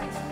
Christ.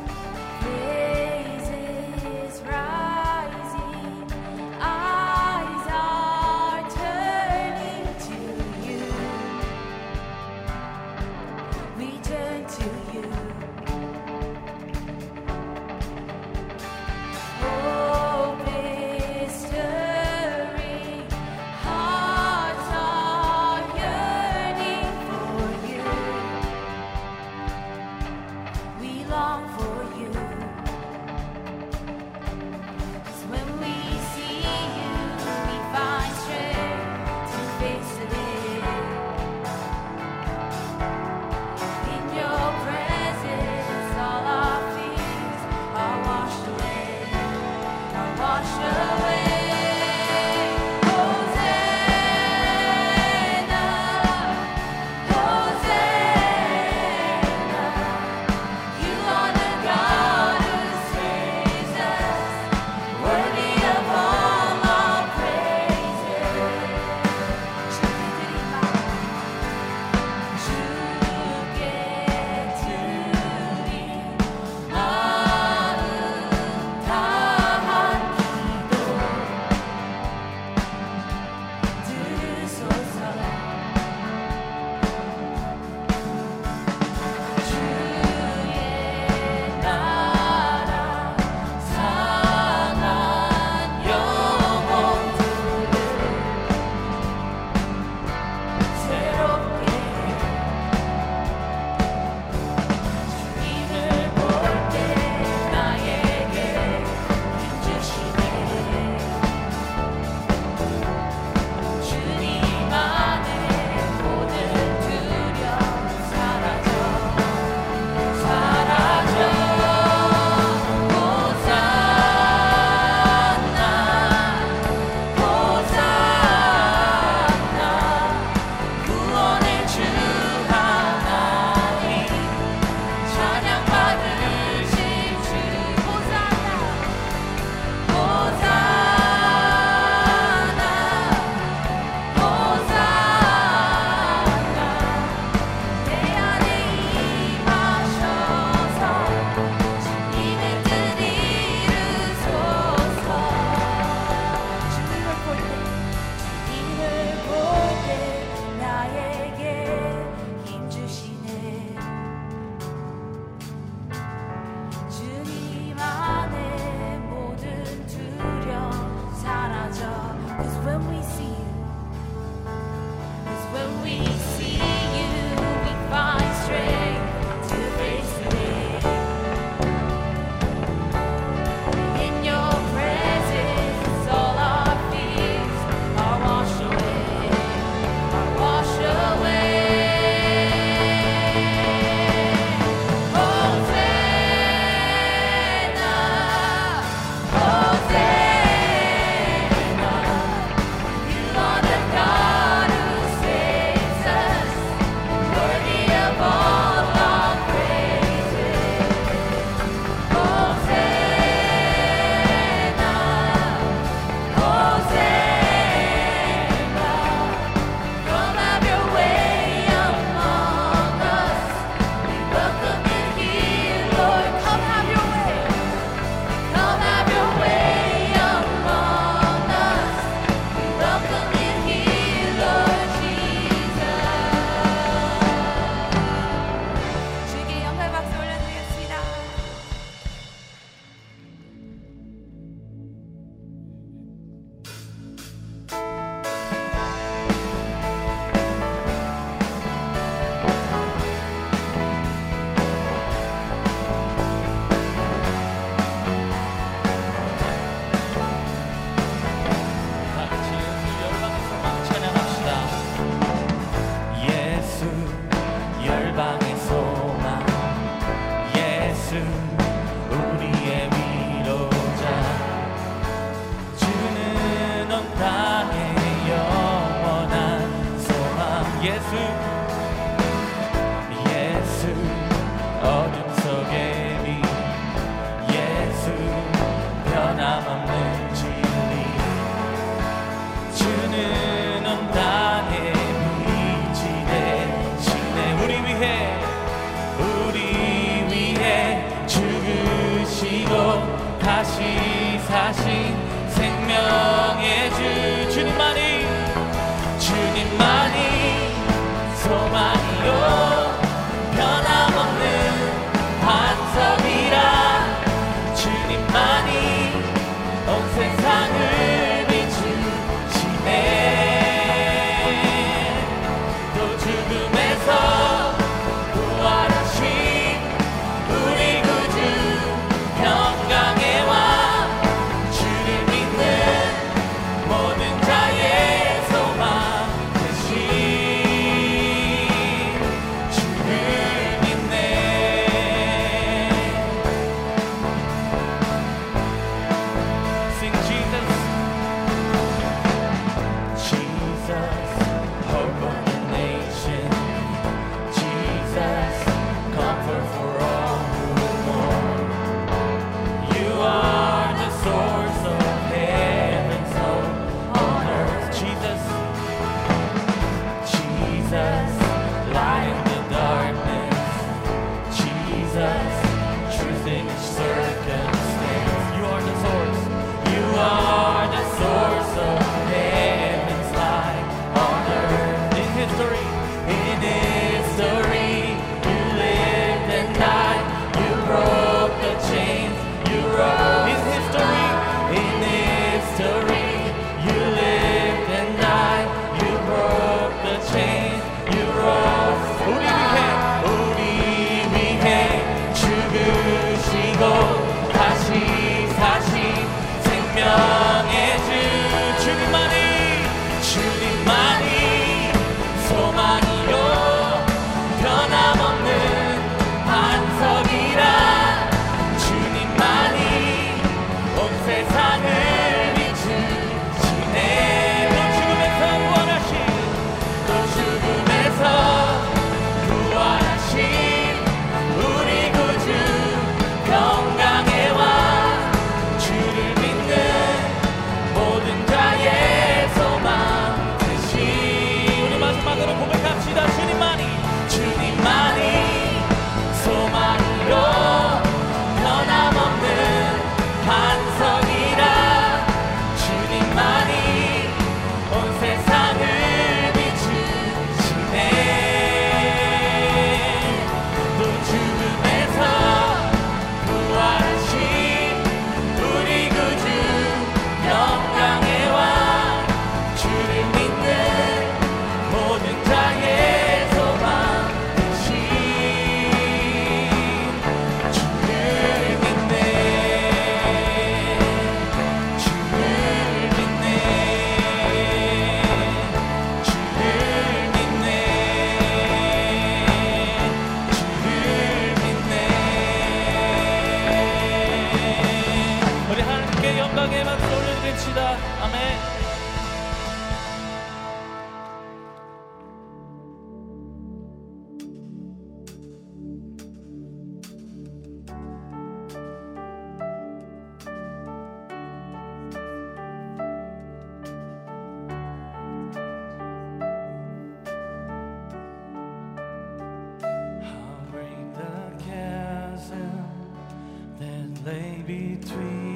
Between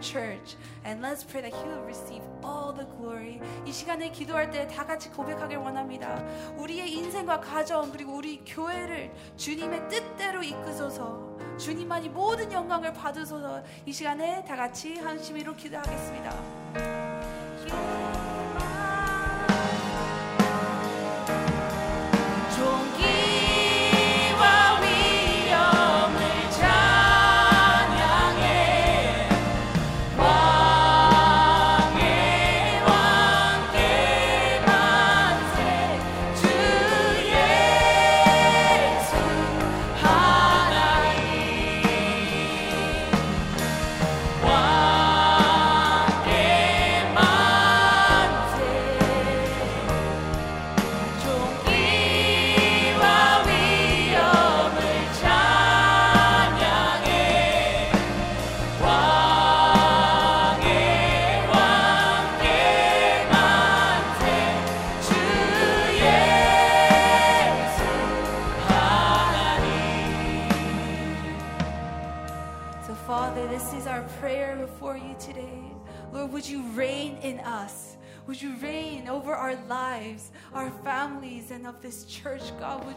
church. And let's pray that He will receive all the glory. 이 시간에 기도할 때 다 같이 고백하길 원합니다. 우리의 인생과 가정, 그리고 우리 교회를 주님의 뜻대로 이끄소서. 주님만이 모든 영광을 받으소서 이 시간에 다 같이 한심으로 기도하겠습니다.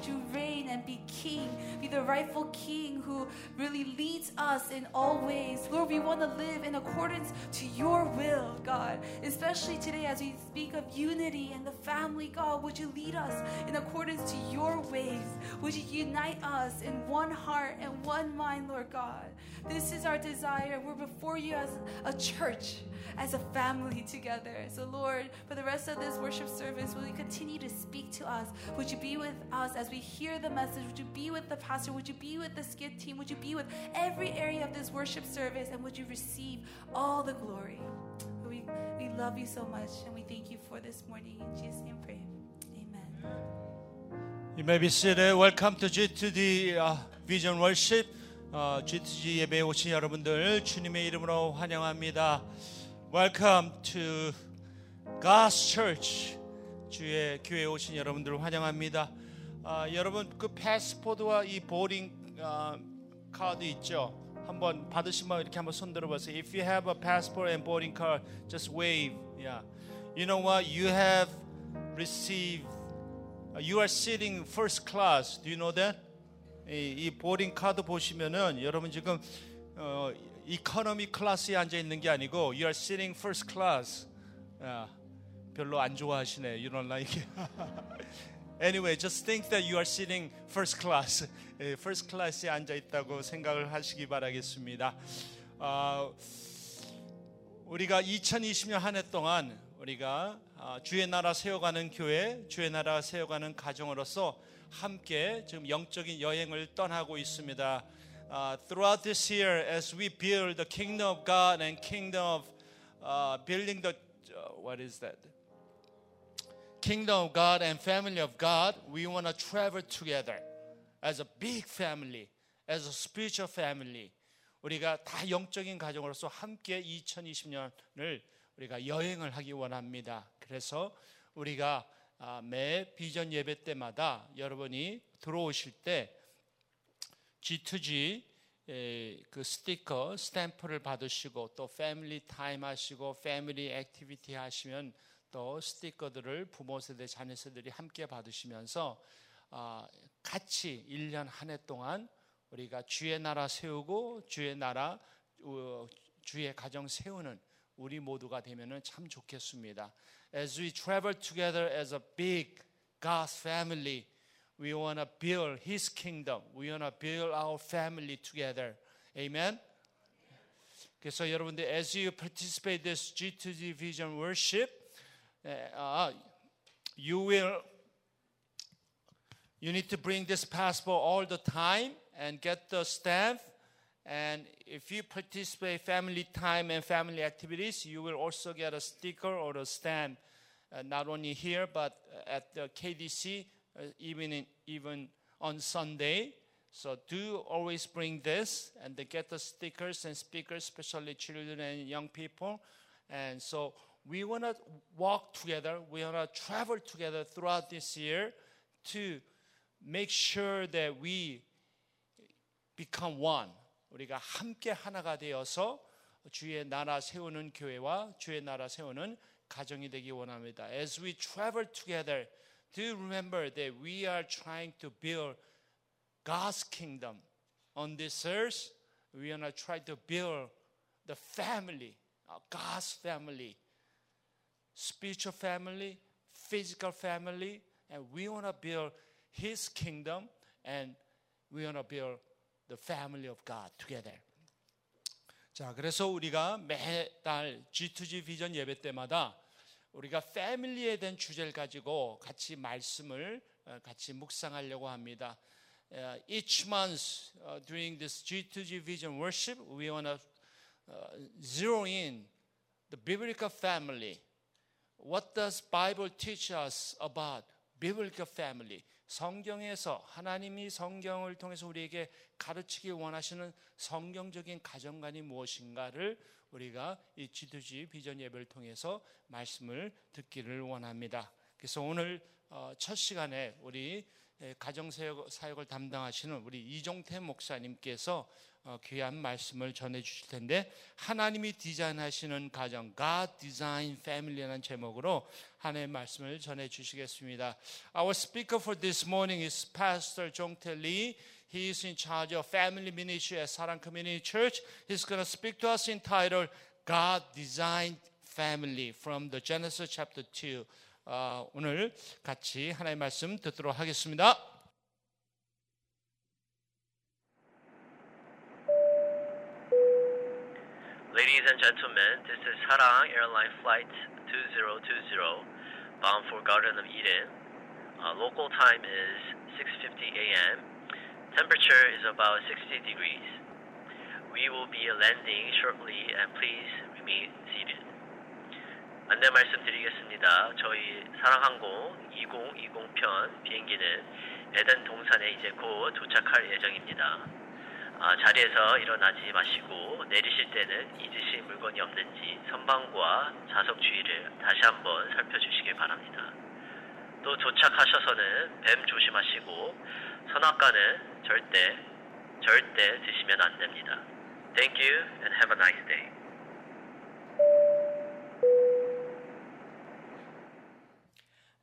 God? Would you reign rightful king who really leads us in all ways? Lord, we want to live in accordance to your will, God. Especially today as we speak of unity and the family, God, would you lead us in accordance to your ways? Would you unite us in one heart and one mind, Lord God? This is our desire. We're before you as a church, as a family together. So, Lord, for the rest of this worship service, will you continue to speak to us? Would you be with us as we hear the message? Would you be with the pastor? Would you be with the skit team? Would you be with every area of this worship service? And would you receive all the glory? We, we love you so much and we thank you for this morning. In Jesus' name, pray. Amen. You may be seated. Welcome to G2D uh, Vision Worship. 어, G2G 예배에 오신 여러분들 주님의 이름으로 환영합니다. Welcome to God's Church. 주의 교회에 오신 여러분들을 환영합니다. 아, 여러분 그 패스포드와 이 보딩 아, 카드 있죠? 한번 받으신 분 이렇게 한번 손 들어보세요. If you have a passport and boarding card, just wave. Yeah. You know what? You have received You are sitting first class. Do you know that? 이, 이 보딩 카드 보시면은 여러분 지금 어, 이코노미 클래스에 앉아 있는 게 아니고 you are sitting first class. 야, 별로 안 좋아하시네. You don't like. Anyway, just think that you are sitting first class. 예, first class에 앉아 있다고 생각을 하시기 바라겠습니다. 아, 우리가 2020년 한 해 동안 우리가 아, 주의 나라 세워가는 교회, 주의 나라 세워가는 가정으로서 함께 지금 영적인 여행을 떠나고 있습니다. Uh, throughout this year, as we build the kingdom of God and kingdom of uh, building the uh, what is that? Kingdom of God and family of God, we want to travel together as a big family, as a spiritual family. 우리가 다 영적인 가정으로서 함께 2020년을 우리가 여행을 하기 원합니다. 그래서 우리가 아, 매 비전 예배 때마다 여러분이 들어오실 때 G2G 그 스티커 스탬프를 받으시고 또 family time 하시고 family activity 하시면 또 스티커들을 부모 세대 자녀 세대들이 함께 받으시면서 아, 같이 1년 한 해 동안 우리가 주의 나라 세우고 주의 나라 어, 주의 가정 세우는 우리 모두가 되면은 참 좋겠습니다. As we travel together as a big God's family, we want to build His kingdom. We want to build our family together. Amen. 그래서 여러분들 as you participate this G2G Vision Worship, uh, you will you need to bring this passport all the time and get the stamp. And if you participate family time and family activities, you will also get a sticker or a stamp, uh, not only here but at the KDC, uh, even in, even on Sunday. So do always bring this and they get the stickers and speakers, especially children and young people. And so we want to walk together. We want to travel together throughout this year to make sure that we become one. 우리가 함께 하나가 되어서 주의 나라 세우는 교회와 주의 나라 세우는 가정이 되기 원합니다. As we travel together, do remember that we are trying to build God's kingdom on this earth. We are not trying to build the family, uh, God's family, spiritual family, physical family, and we want to build His kingdom, and we want to build the family of God together. 자, 그래서 우리가 매달 G2G 비전 예배 때마다 우리가 패밀리에 대한 주제를 가지고 같이 말씀을 어, 같이 묵상하려고 합니다. Uh, each month uh, during this G2G Vision worship, we want to uh, zero in the biblical family. What does Bible teach us about biblical family? 성경에서 하나님이 성경을 통해서 우리에게 가르치기 원하시는 성경적인 가정관이 무엇인가를 우리가 이 G2G 비전 예배를 통해서 말씀을 듣기를 원합니다. 그래서 오늘 어, 첫 시간에 우리 가정 사역을 담당하시는 우리 이종태 목사님께서 어, 귀한 말씀을 전해 주실 텐데 하나님이 디자인하시는 가정 God Design Family라는 제목으로 하나님의 말씀을 전해 주시겠습니다. Our speaker for this morning is Pastor Jongtae Lee. He is in charge of family ministry at Sarang Community Church. He's going to speak to us entitled God Designed Family from the Genesis chapter 2. 어, 오늘 같이 하나님의 말씀 듣도록 하겠습니다. Ladies and gentlemen, this is Harang Airline Flight 2020 bound for Garden of Eden. Uh, local time is 6:50 a.m. Temperature is about 60 degrees. We will be landing shortly and please remain seated. 안내 말씀드리겠습니다. 저희 사랑항공 2020편 비행기는 에덴 동산에 이제 곧 도착할 예정입니다. 아, 자리에서 일어나지 마시고 내리실 때는 잊으신 물건이 없는지 선반과 좌석 주위를 다시 한번 살펴주시길 바랍니다. 또 도착하셔서는 뱀 조심하시고 선악과는 절대 절대 드시면 안 됩니다. Thank you and have a nice day.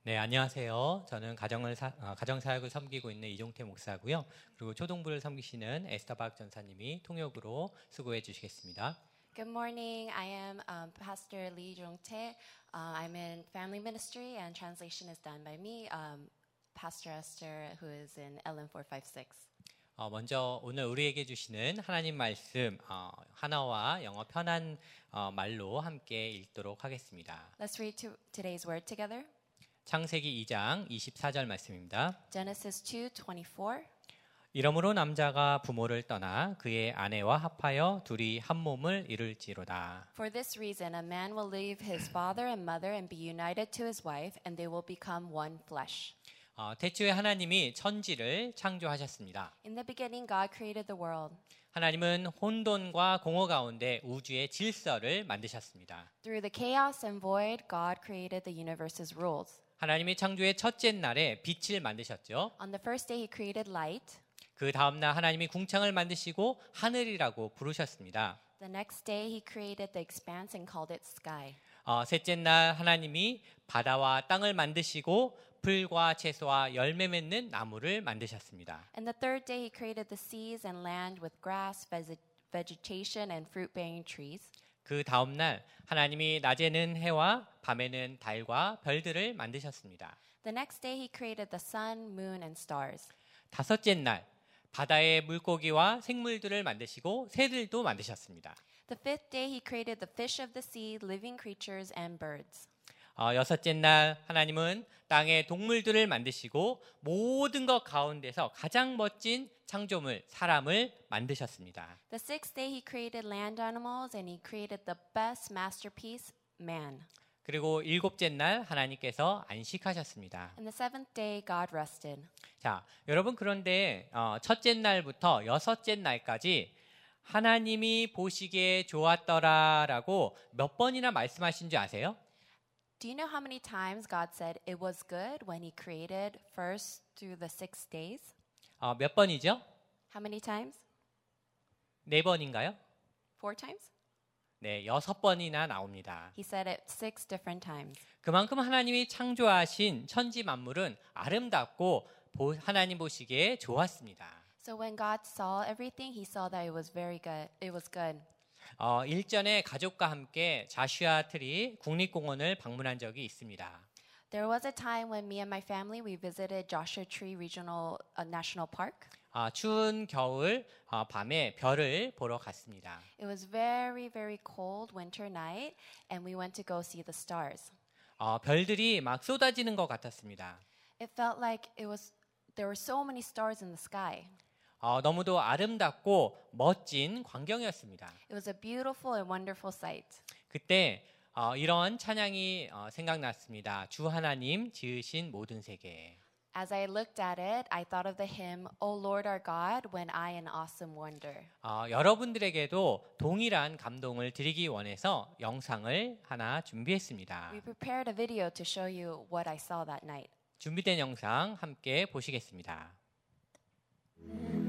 네, 안녕하세요. 저는 가정을 사, 어, 가정 사역을 섬기고 있는 이종태 목사고요. 그리고 초동부를 섬기시는 에스터박 전사님이 통역으로 수고해 주시겠습니다. Good morning. I am um, Pastor Lee Jong-tae. Uh, I'm in family ministry, and translation is done by me, um, Pastor Esther, who is in LM 456. 어, 먼저 오늘 우리에게 주시는 하나님 말씀 어, 하나와 영어 편한 어, 말로 함께 읽도록 하겠습니다. Let's read to today's word together. 창세기 2장 24절 말씀입니다. Genesis 2:24. 이러므로 남자가 부모를 떠나 그의 아내와 합하여 둘이 한 몸을 이룰지로다. For this reason, a man will leave his father and mother and be united to his wife, and they will become one flesh. 어, 태초에 하나님이 천지를 창조하셨습니다. In the beginning, God created the world. 하나님은 혼돈과 공허 가운데 우주의 질서를 만드셨습니다. Through the chaos and void, God created the universe's rules. 하나님이 창조의 첫째 날에 빛을 만드셨죠. On the first day, He created light. 그 다음 날 하나님이 궁창을 만드시고 하늘이라고 부르셨습니다. The next day, He created the expanse and called it sky. 어, 셋째 날 하나님이 바다와 땅을 만드시고 풀과 채소와 열매 맺는 나무를 만드셨습니다. And the third day, He created the seas and land with grass, vege- vegetation, and fruit bearing trees. 그 다음 날 하나님이 낮에는 해와 밤에는 달과 별들을 만드셨습니다. The next day, He created the sun, moon, and stars. 다섯째 날 바다의 물고기와 생물들을 만드시고 새들도 만드셨습니다. The fifth day, He created the fish of the sea, living creatures, and birds. 어, 여섯째 날 하나님은 땅의 동물들을 만드시고 모든 것 가운데서 가장 멋진 창조물 사람을 만드셨습니다. The sixth day, He created land animals, and He created the best masterpiece, man. 그리고 일곱째 날 하나님께서 안식하셨습니다. And the seventh day, God rested. 자, 여러분 그런데 어, 첫째 날부터 여섯째 날까지 하나님이 보시기에 좋았더라라고 몇 번이나 말씀하신 줄 아세요? Do you know how many times God said it was good when He created first through the six days? 어, 몇 번이죠? How many times? 네 번인가요? Four times? 네, 여섯 번이나 나옵니다. He said it six different times. 그만큼 하나님이 창조하신 천지 만물은 아름답고 보- 하나님 보시기에 좋았습니다. So when God saw everything, He saw that it was very good. It was good. 어, 일전에 가족과 함께 자슈아 트리 국립공원을 방문한 적이 있습니다. There was a time when me and my family we visited Joshua Tree Regional uh, National Park. 아, 추운 겨울 어, 밤에 별을 보러 갔습니다. It was very very cold winter night, and we went to go see the stars. 어, 별들이 막 쏟아지는 것 같았습니다. It felt like it was there were so many stars in the sky. 어, 너무도 아름답고 멋진 광경이었습니다. It was a beautiful and wonderful sight. 그때 어, 이런 찬양이 어, 생각났습니다. 주 하나님 지으신 모든 세계. As I looked at it, I thought of the hymn, O Lord our God, when I an awesome wonder. 어, 여러분들에게도 동일한 감동을 드리기 원해서 영상을 하나 준비했습니다. We prepared a video to show you what I saw that night. 준비된 영상 함께 보시겠습니다. My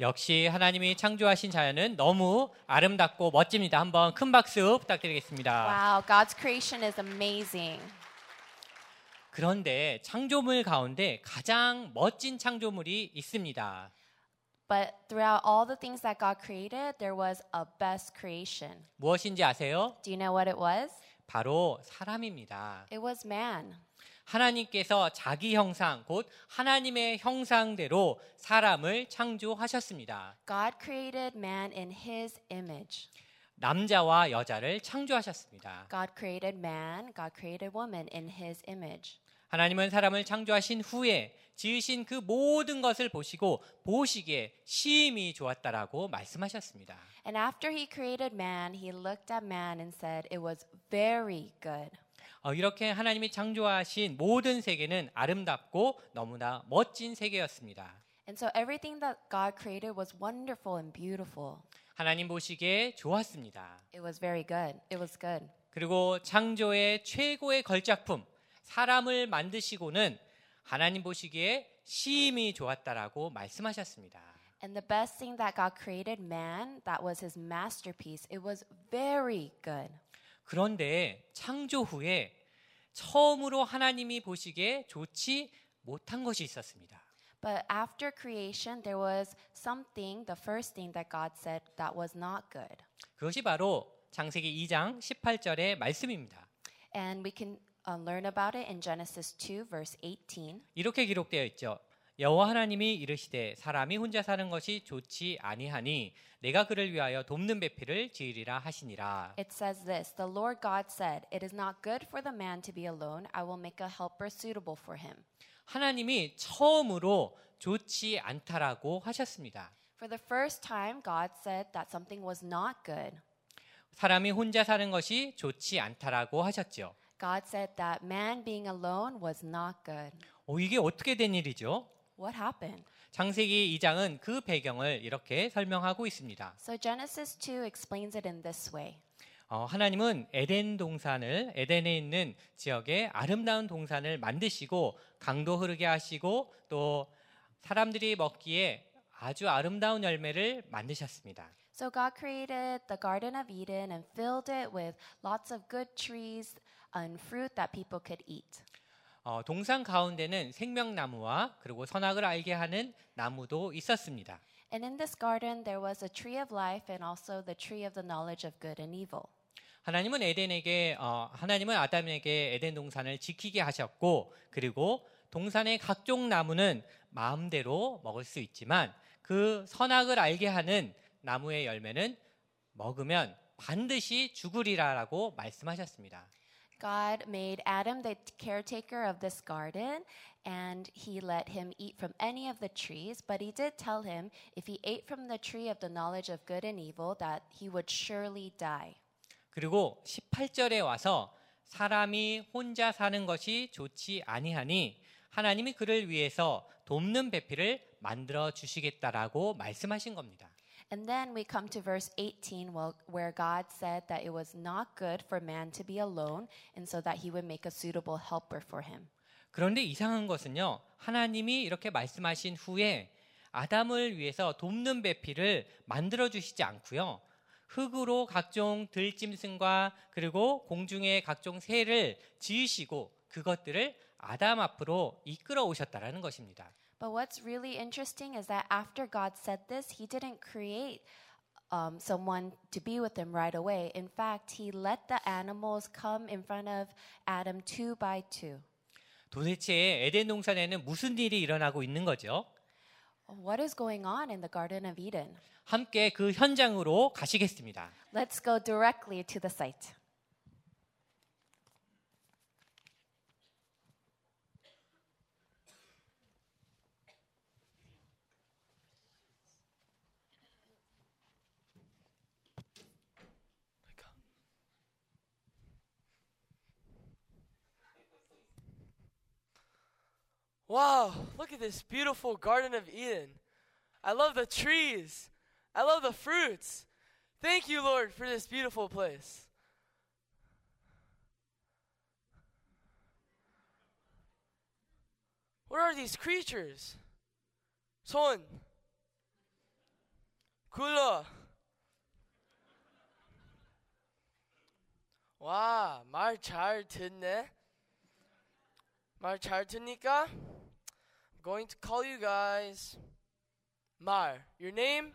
역시 하나님이 창조하신 자연은 너무 아름답고 멋집니다. 한번 큰 박수 부탁드리겠습니다. Wow, God's creation is amazing. 그런데 창조물 가운데 가장 멋진 창조물이 있습니다. But throughout all the things that God created, there was a best creation. 무엇인지 아세요? Do you know what it was? 바로 사람입니다. It was man. 하나님께서 자기 형상, 곧 하나님의 형상대로 사람을 창조하셨습니다. God created man in his image. 남자와 여자를 창조하셨습니다. God created man, God created woman in his image. 하나님은 사람을 창조하신 후에 지으신 그 모든 것을 보시고 보시기에 심히 좋았다라고 말씀하셨습니다. And after he created man, he looked at man and said, It was very good. 어, 이렇게 하나님이 창조하신 모든 세계는 아름답고 너무나 멋진 세계였습니다. And so everything that God created was wonderful and beautiful. 하나님 보시기에 좋았습니다. It was very good. It was good. 그리고 창조의 최고의 걸작품 사람을 만드시고는 하나님 보시기에 심히 좋았다라고 말씀하셨습니다. And the best thing that God created, man, that was his masterpiece. It was very good. 그런데 창조 후에 처음으로 하나님이 보시기에 좋지 못한 것이 있었습니다. But after creation, there was something, the first thing that God said that was not good. 그것이 바로 창세기 2장 18절의 말씀입니다. And we can uh, learn about it in Genesis 2, verse 18. 이렇게 기록되어 있죠. 여호와 하나님이 이르시되 사람이 혼자 사는 것이 좋지 아니하니 내가 그를 위하여 돕는 배필을 지으리라 하시니라. It says this The Lord God said, It is not good for the man to be alone. I will make a helper suitable for him. 하나님이 처음으로 좋지 않다라고 하셨습니다. For the first time, God said that something was not good. 사람이 혼자 사는 것이 좋지 않다라고 하셨죠. God said that man being alone was not good. 오, 이게 어떻게 된 일이죠? What happened? 창세기 2장은 그 배경을 이렇게 설명하고 있습니다. So Genesis 2 explains it in this way. 어, 하나님은 에덴 동산을 에덴에 있는 지역에 아름다운 동산을 만드시고 강도 흐르게 하시고 또 사람들이 먹기에 아주 아름다운 열매를 만드셨습니다. So God created the Garden of Eden and filled it with lots of good trees and fruit that people could eat. 어, 동산 가운데는 생명나무와 그리고 선악을 알게 하는 나무도 있었습니다. And in this garden, there was a tree of life and also the tree of the knowledge of good and evil. 하나님은 에덴에게 어, 하나님은 아담에게 에덴 동산을 지키게 하셨고 그리고 동산의 각종 나무는 마음대로 먹을 수 있지만 그 선악을 알게 하는 나무의 열매는 먹으면 반드시 죽으리라라고 말씀하셨습니다. God made Adam the caretaker of this garden, and he let him eat from any of the trees. But he did tell him if he ate from the tree of the knowledge of good and evil, that he would surely die. 그리고 18절에 와서 사람이 혼자 사는 것이 좋지 아니하니 하나님이 그를 위해서 돕는 배필을 만들어 주시겠다라고 말씀하신 겁니다. And then we come to verse 18, well, where God said that it was not good for man to be alone, and so that he would make a suitable helper for him. 그런데 이상한 것은요. 하나님이 이렇게 말씀하신 후에 아담을 위해서 돕는 배필을 만들어 주시지 않고요. 흙으로 각종 들짐승과 그리고 공중의 각종 새를 지으시고 그것들을 아담 앞으로 이끌어 오셨다라는 것입니다. But what's really interesting is that after God said this, he didn't create um, someone to be with him right away. In fact, he let the animals come in front of Adam two by two. 도대체 에덴 동산에는 무슨 일이 일어나고 있는 거죠? What is going on in the Garden of Eden? 함께 그 현장으로 가시겠습니다. Let's go directly to the site. Wow, look at this beautiful Garden of Eden. I love the trees. I love the fruits. Thank you, Lord, for this beautiful place. What are these creatures? 손, 굴러. 와, 말 잘 듣네. 말 잘 듣니까 I'm Going to call you guys Mar. Your name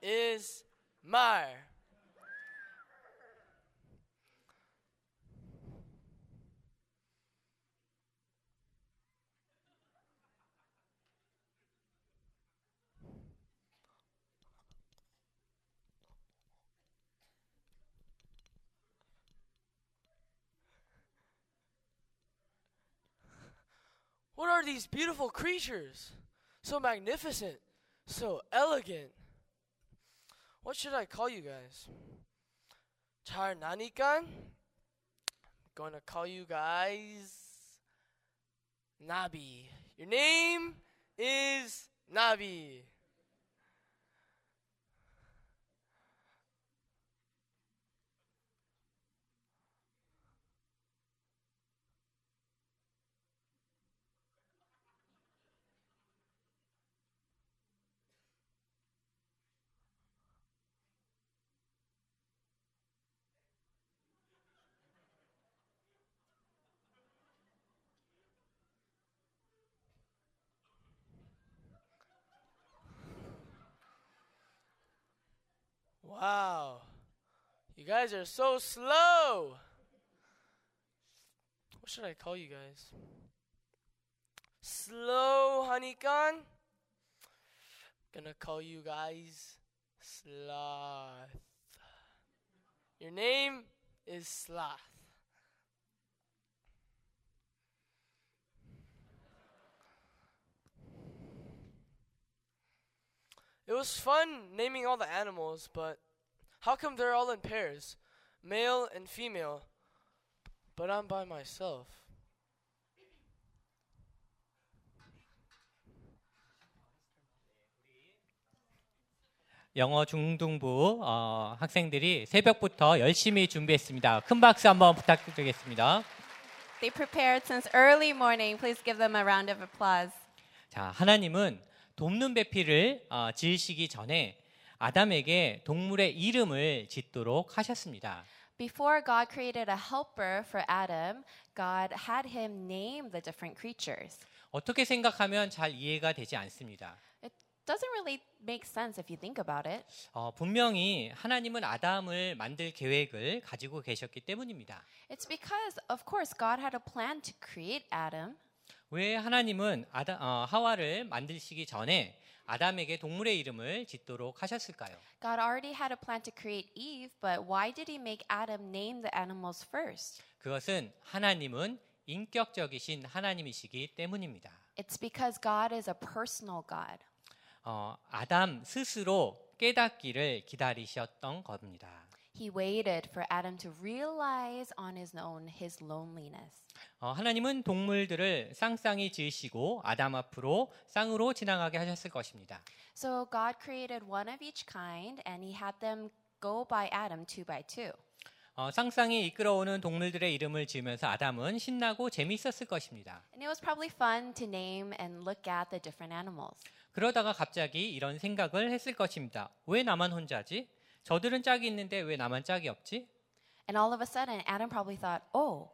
is Mar. What are these beautiful creatures? So magnificent, so elegant. What should I call you guys? 잘 나니까 I'm gonna call you guys Nabi. Your name is Nabi. Wow. You guys are so slow. What should I call you guys? Slow honeycon? Gonna call you guys Sloth. Your name is Sloth. It was fun naming all the animals, but how come they're all in pairs, male and female, but I'm by myself? 영어 중등부 어, 학생들이 새벽부터 열심히 준비했습니다. 큰 박수 한번 부탁드리겠습니다. They prepared since early morning. Please give them a round of applause. 자, 하나님은 돕는 배필을 어, 지으시기 전에 아담에게 동물의 이름을 짓도록 하셨습니다. Before God created a helper for Adam, God had him name the different creatures. 어떻게 생각하면 잘 이해가 되지 않습니다. It doesn't really make sense if you think about it. 어, 분명히 하나님은 아담을 만들 계획을 가지고 계셨기 때문입니다. It's because, of course, God had a plan to create Adam. 왜 하나님은 아다, 어, 하와를 만드시기 전에 아담에게 동물의 이름을 짓도록 하셨을까요? God already had a plan to create Eve, but why did he make Adam name the animals first? 그것은 하나님은 인격적이신 하나님이시기 때문입니다. It's because God is a personal God. 어, 아담 스스로 깨닫기를 기다리셨던 겁니다. He waited for Adam to realize on his own his loneliness. 어, 하나님은 동물들을 쌍쌍이 지으시고 아담 앞으로 쌍으로 지나가게 하셨을 것입니다. So God created one of each kind and he had them go by Adam two by two. 어, 쌍쌍이 이끌어오는 동물들의 이름을 지으면서 아담은 신나고 재미있었을 것입니다. And it was probably fun to name and look at the different animals. 그러다가 갑자기 이런 생각을 했을 것입니다. 왜 나만 혼자지? 저들은 짝이 있는데 왜 나만 짝이 없지? And all of a sudden Adam probably thought, "Oh,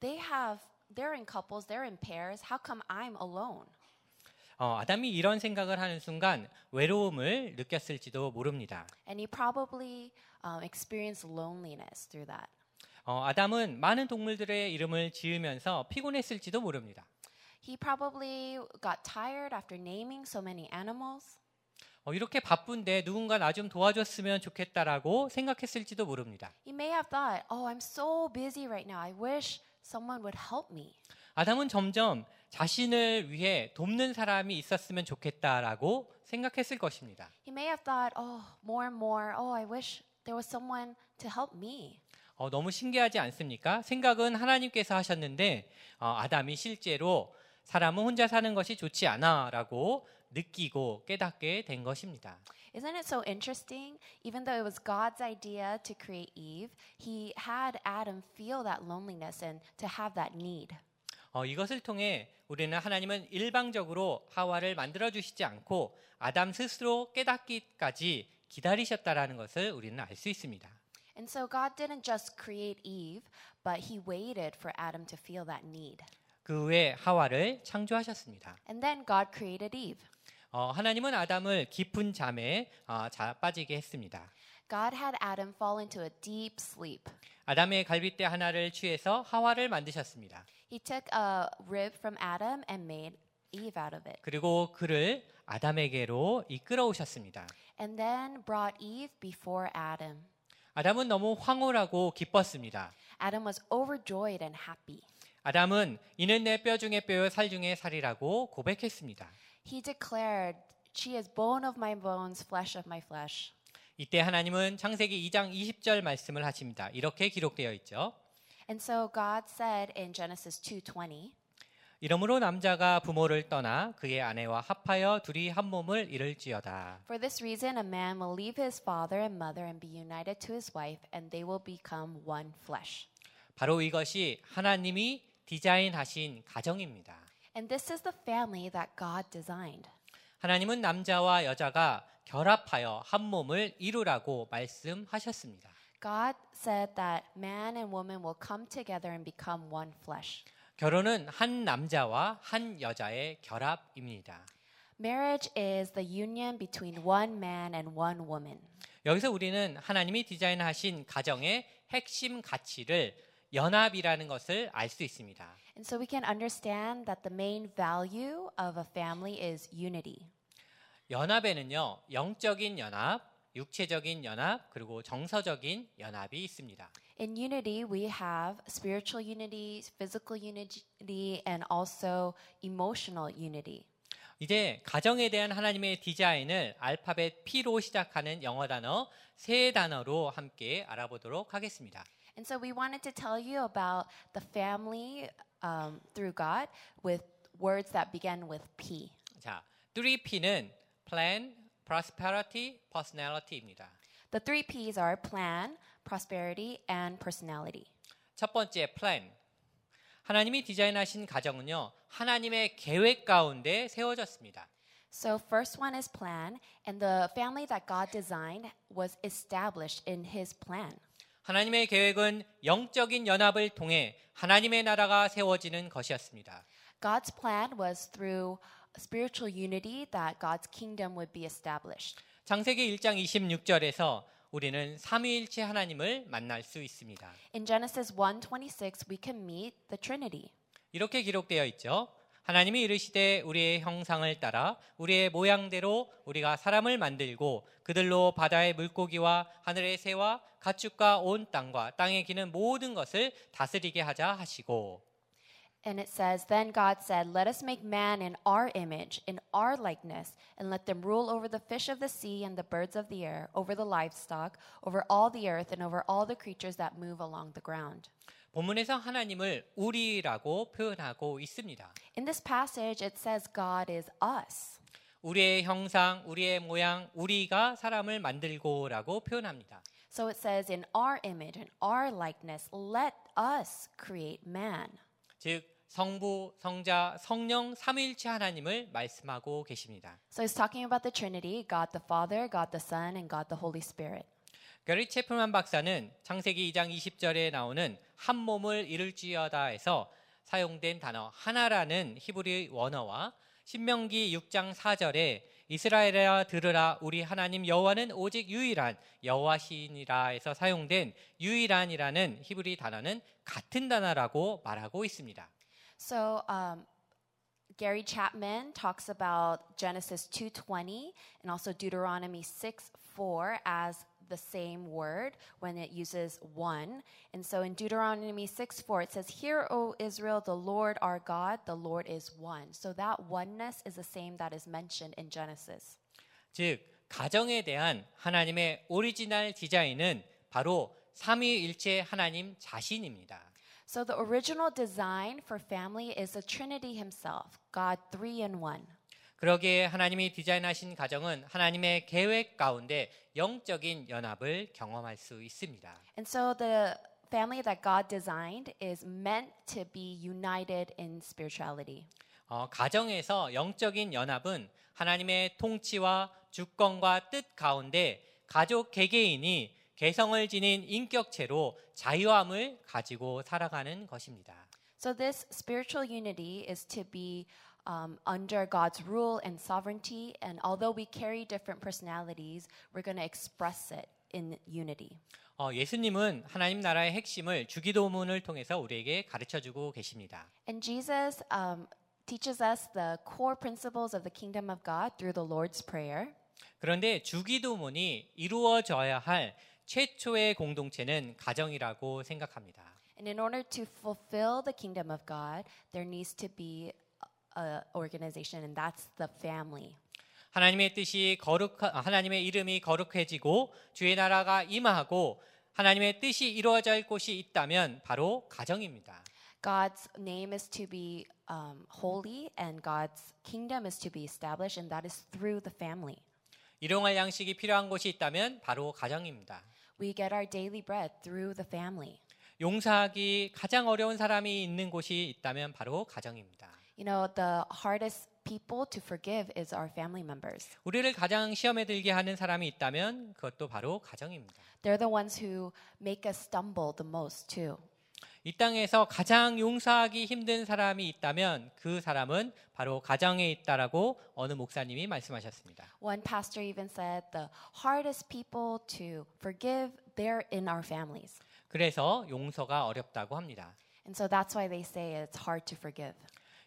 they have they're in couples, they're in pairs. How come I'm alone?" 어, 아담이 이런 생각을 하는 순간 외로움을 느꼈을지도 모릅니다. And he probably um, experienced loneliness through that. 어, 아담은 많은 동물들의 이름을 지으면서 피곤했을지도 모릅니다. He probably got tired after naming so many animals. 어, 이렇게 바쁜데 누군가 나 좀 도와줬으면 좋겠다라고 생각했을지도 모릅니다. He may have thought, "Oh, I'm so busy right now. I wish someone would help me." 아담은 점점 자신을 위해 돕는 사람이 있었으면 좋겠다라고 생각했을 것입니다. He may have thought, "Oh, more and more. Oh, I wish there was someone to help me." 어, 너무 신기하지 않습니까? 생각은 하나님께서 하셨는데 어, 아담이 실제로 사람은 혼자 사는 것이 좋지 않아라고 느끼고 깨닫게 된 것입니다. Isn't it so interesting? Even though it was God's idea to create Eve, he had Adam feel that loneliness and to have that need. 어, 이것을 통해 우리는 하나님은 일방적으로 하와를 만들어 주시지 않고 아담 스스로 깨닫기까지 기다리셨다라는 것을 우리는 알 수 있습니다. And so God didn't just create Eve, but he waited for Adam to feel that need. 그 후에 하와를 창조하셨습니다. And then God created Eve. 어, 하나님은 아담을 깊은 잠에 어, 자, 빠지게 했습니다. God had Adam fall into a deep sleep. 아담의 갈빗대 하나를 취해서 하와를 만드셨습니다. He took a rib from Adam and made Eve out of it. 그리고 그를 아담에게로 이끌어 오셨습니다. And then brought Eve before Adam. 아담은 너무 황홀하고 기뻤습니다. Adam was overjoyed and happy. 아담은 이는 내 뼈 중에 뼈요 살 중에 살이라고 고백했습니다. He declared, She is bone of my bones, flesh of my flesh. 이때 하나님은 창세기 2장 20절 말씀을 하십니다. 이렇게 기록되어 있죠. And so God said in Genesis 2:20, 이러므로 남자가 부모를 떠나 그의 아내와 합하여 둘이 한 몸을 이룰지어다. For this reason a man will leave his father and mother and be united to his wife and they will become one flesh. 바로 이것이 하나님이 디자인하신 가정입니다. And this is the family that God designed. 하나님은 남자와 여자가 결합하여 한 몸을 이루라고 말씀하셨습니다. God said that man and woman will come together and become one flesh. 결혼은 한 남자와 한 여자의 결합입니다. Marriage is the union between one man and one woman. 여기서 우리는 하나님이 디자인하신 가정의 핵심 가치를 연합이라는 것을 알 수 있습니다. And so we can understand that the main value of a family is unity. 연합에는요, 영적인 연합, 육체적인 연합, 그리고 정서적인 연합이 있습니다. In unity, we have spiritual unity, physical unity, and also emotional unity. 이제 가정에 대한 하나님의 디자인을 알파벳 P로 시작하는 영어 단어 세 단어로 함께 알아보도록 하겠습니다. And so we wanted to tell you about the family um, through God with words that begin with P. 자, 3P는 plan, prosperity, personality입니다. The three P's are plan, prosperity, and personality. 첫 번째 plan. 하나님이 디자인하신 가정은요. 하나님의 계획 가운데 세워졌습니다. So first one is plan, and the family that God designed was established in His plan. 하나님의 계획은 영적인 연합을 통해 하나님의 나라가 세워지는 것이었습니다. God's plan was through spiritual unity that God's kingdom would be established. 창세기 1장 26절에서 우리는 삼위일체 하나님을 만날 수 있습니다. In Genesis 1:26, we can meet the Trinity. 이렇게 기록되어 있죠. 하나님이 이르시되 우리의 형상을 따라 우리의 모양대로 우리가 사람을 만들고 그들로 바다의 물고기와 하늘의 새와 가축과 온 땅과 땅에 기는 모든 것을 다스리게 하자 하시고 And it says, Then God said, Let us make man in our image, in our likeness, and let them rule over the fish of the sea and the birds of the air, over the livestock, over all the earth, and over all the creatures that move along the ground. 본문에서 하나님을 우리라고 표현하고 있습니다. In this passage, it says God is us. 우리의 형상, 우리의 모양, 우리가 사람을 만들고라고 표현합니다. So it says, In our image, in our likeness, let us create man. 즉 성부, 성자, 성령 삼위일체 하나님을 말씀하고 계십니다. So he's talking about the Trinity God the Father, God the Son, and God the Holy Spirit. 게리 체플만 박사는 창세기 2장 20절에 나오는 한 몸을 이룰지어다에서 사용된 단어 하나라는 히브리 원어와 신명기 6장 4절에 이스라엘아 들으라 우리 하나님 여호와는 오직 유일한 여호와시니라에서 사용된 유일한이라는 히브리 단어는 같은 단어라고 말하고 있습니다. So um, Gary Chapman talks about Genesis 2:20 and also Deuteronomy 6:4 as the same word when it uses one. And so in Deuteronomy 6:4 it says, "Hear, O Israel, the Lord our God, the Lord is one." So that oneness is the same that is mentioned in Genesis. 즉 가정에 대한 하나님의 오리지널 디자인은 바로 삼위일체 하나님 자신입니다. So the original design for family is the Trinity himself, God 3 in 1. 그러기에 하나님이 디자인하신 가정은 하나님의 계획 가운데 영적인 연합을 경험할 수 있습니다. And so the family that God designed is meant to be united in spirituality. 어, 가정에서 영적인 연합은 하나님의 통치와 주권과 뜻 가운데 가족 개개인이 개성을 지닌 인격체로 자유함을 가지고 살아가는 것입니다. So this spiritual unity is to be um, under God's rule and sovereignty. And although we carry different personalities, we're going to express it in unity. 어, 예수님은 하나님 나라의 핵심을 주기도문을 통해서 우리에게 가르쳐 주고 계십니다. And Jesus um, teaches us the core principles of the kingdom of God through the Lord's Prayer. 그런데 주기도문이 이루어져야 할 최초의 공동체는 가정이라고 생각합니다. And in order to fulfill the kingdom of God, there needs to be a organization, and that's the family. 하나님의 뜻이 거룩 하나님의 이름이 거룩해지고 주의 나라가 임하고 하나님의 뜻이 이루어질 곳이 있다면 바로 가정입니다. God's name is to be um, holy, and God's kingdom is to be established, and that is through the family. 일용할 양식이 필요한 곳이 있다면 바로 가정입니다. We get our daily bread through the family. 용서하기 가장 어려운 사람이 있는 곳이 있다면 바로 가정입니다. You know, the hardest people to forgive is our family members. 우리를 가장 시험에 들게 하는 사람이 있다면 그것도 바로 가정입니다. They're the ones who make us stumble the most, too. 이 땅에서 가장 용서하기 힘든 사람이 있다면 그 사람은 바로 가정에 있다라고 어느 목사님이 말씀하셨습니다. One pastor even said the hardest people to forgive, they're in our families. 그래서 용서가 어렵다고 합니다. And so that's why they say it's hard to forgive.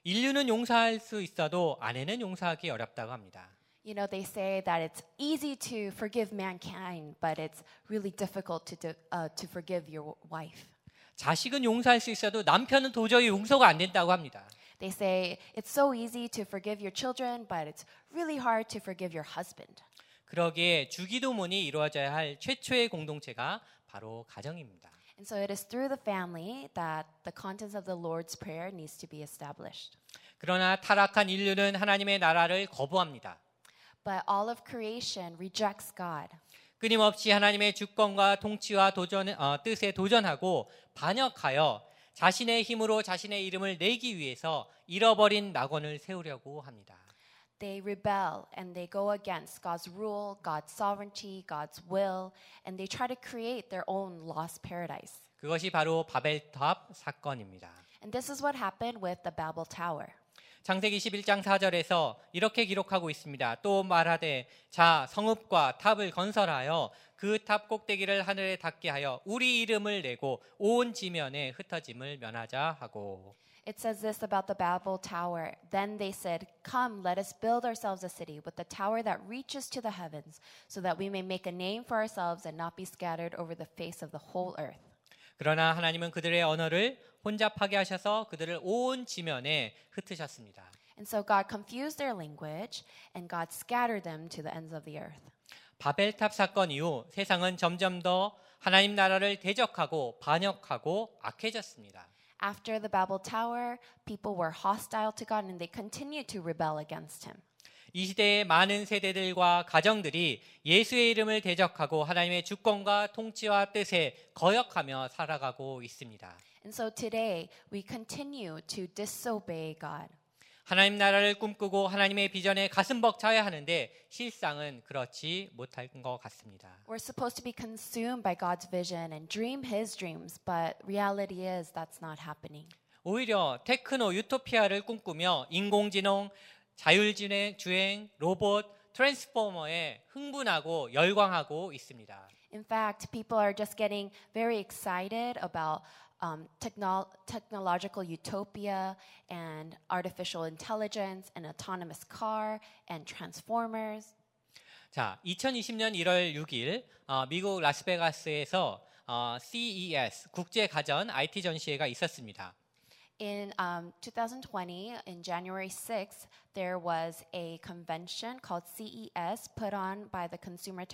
인류는 용서할 수 있어도 아내는 용서하기 어렵다고 합니다. You know, they say that it's easy to forgive mankind, but it's really difficult to, do, uh, to forgive your wife. 자식은 용서할 수 있어도 남편은 도저히 용서가 안 된다고 합니다. They say it's so easy to forgive your children, but it's really hard to forgive your husband. 그러기에 주기도문이 이루어져야 할 최초의 공동체가 바로 가정입니다. And so it is through the family that the contents of the Lord's Prayer needs to be established. 그러나 타락한 인류는 하나님의 나라를 거부합니다. But all of creation rejects God. 끊임없이 하나님의 주권과 통치와 도전, 어, 뜻에 도전하고 반역하여 자신의 힘으로 자신의 이름을 내기 위해서 잃어버린 낙원을 세우려고 합니다. They rebel and they go against God's rule, God's sovereignty, God's will, and they try to create their own lost paradise. 그것이 바로 바벨탑 사건입니다. And this is what happened with the Babel Tower. 창세기 11장 4절에서 이렇게 기록하고 있습니다. 또 말하되 자 성읍과 탑을 건설하여 그 탑 꼭대기를 하늘에 닿게 하여 우리 이름을 내고 온 지면에 흩어짐을 면하자 하고 It says this about the Babel Tower. Then they said, Come, let us build ourselves a city with a tower that reaches to the heavens, so that we may make a name for ourselves and not be scattered over the face of the whole earth. 그러나 하나님은 그들의 언어를 혼잡하게 하셔서 그들을 온 지면에 흩으셨습니다. And so God confused their language, and God scattered them to the ends of the earth. 바벨탑 사건 이후 세상은 점점 더 하나님 나라를 대적하고 반역하고 악해졌습니다. After the Babel Tower, people were hostile to God and they continued to rebel against him. 이 시대의 많은 세대들과 가정들이 예수의 이름을 대적하고 하나님의 주권과 통치와 뜻에 거역하며 살아가고 있습니다. And so today, we continue to disobey God. 하나님 나라를 꿈꾸고 하나님의 비전에 가슴 벅차야 하는데 실상은 그렇지 못할 것 같습니다. We're supposed to be consumed by God's vision and dream his dreams, but reality is that's not happening. 오히려 테크노 유토피아를 꿈꾸며 인공지능, 자율주행, 주행, 로봇, 트랜스포머에 흥분하고 열광하고 있습니다. In fact, people are just getting very excited about um, technol- technological utopia and artificial intelligence and autonomous car and transformers. 자, 2020년 1월 6일 어, 미국 라스베가스에서 어, CES 국제 가전 IT 전시회가 있었습니다. In um, 2020, in January 6th, there was a convention called CES put on by the Consumer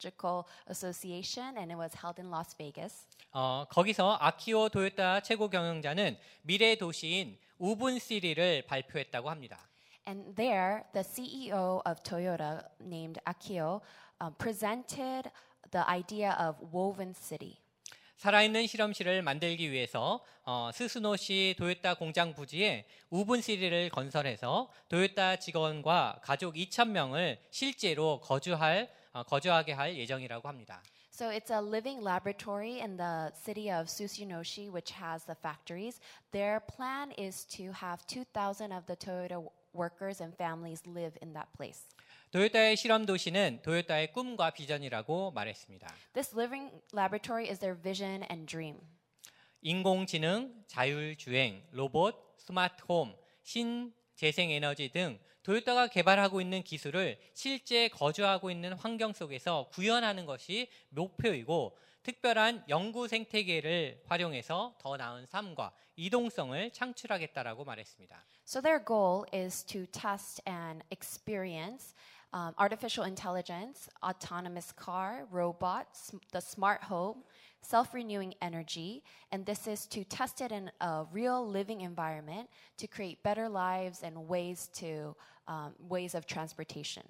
Technological Association, and it was held in Las Vegas. 어, 거기서 아키오 도요타 최고 경영자는 미래 도시인 우분 시리를 발표했다고 합니다. And there, the CEO of Toyota, named Akio, um, presented the idea of woven city. 살아있는 실험실을 만들기 위해서 어, 스스노시 도요타 공장 부지에 우분 시리를 건설해서 도요타 직원과 가족 2천 명을 실제로 거주할 어, 거주하게 할 예정이라고 합니다. So it's a living laboratory in the city of Susinoshi, which has the factories. Their plan is to have 2,000 of the Toyota workers and families live in that place. 도요타의 실험 도시는 도요타의 꿈과 비전이라고 말했습니다. This living laboratory is their vision and dream. 인공지능, 자율주행, 로봇, 스마트홈, 신재생에너지 등 도요타가 개발하고 있는 기술을 실제 거주하고 있는 환경 속에서 구현하는 것이 목표이고 특별한 연구 생태계를 활용해서 더 나은 삶과 이동성을 창출하겠다라고 말했습니다. So their goal is to test and experience um, artificial intelligence, autonomous car, robots, the smart home, self-renewing energy, and this is to test it in a real living environment to create better lives and ways to um, ways of transportation.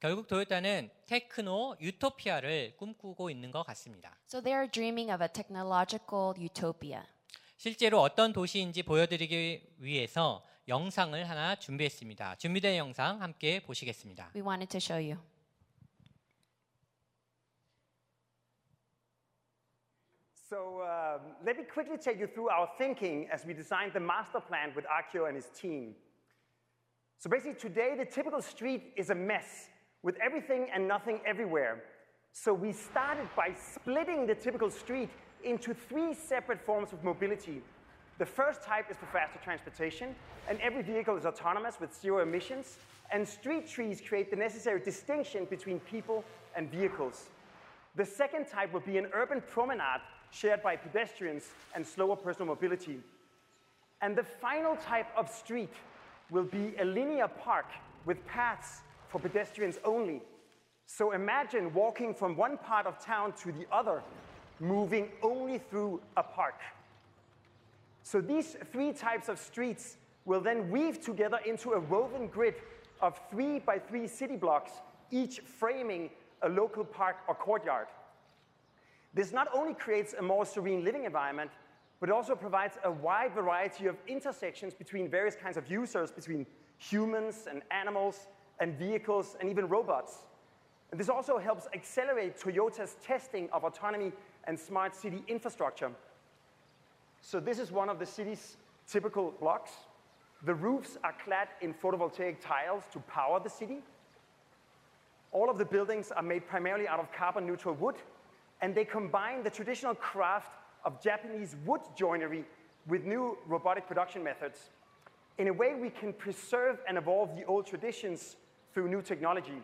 결국 도요타는 테크노 유토피아를 꿈꾸고 있는 것 같습니다. So they are dreaming of a technological utopia. 실제로 어떤 도시인지 보여드리기 위해서 영상을 하나 준비했습니다. 준비된 영상 함께 보시겠습니다. We wanted to show you. So um, let me quickly take you through our thinking as we designed the master plan with Akio and his team. So basically, today the typical street is a mess with everything and nothing everywhere. So we started by splitting the typical street into three separate forms of mobility The first type is for faster transportation, and every vehicle is autonomous with zero emissions. And street trees create the necessary distinction between people and vehicles. The second type will be an urban promenade shared by pedestrians and slower personal mobility. And the final type of street will be a linear park with paths for pedestrians only. So imagine walking from one part of town to the other, moving only through a park. So these three types of streets will then weave together into a woven grid of three by three city blocks, each framing a local park or courtyard. This not only creates a more serene living environment, but it also provides a wide variety of intersections between various kinds of users, between humans and animals and vehicles and even robots. And this also helps accelerate Toyota's testing of autonomy and smart city infrastructure. So this is one of the city's typical blocks. The roofs are clad in photovoltaic tiles to power the city. All of the buildings are made primarily out of carbon neutral wood, and they combine the traditional craft of Japanese wood joinery with new robotic production methods. In a way, we can preserve and evolve the old traditions through new technology.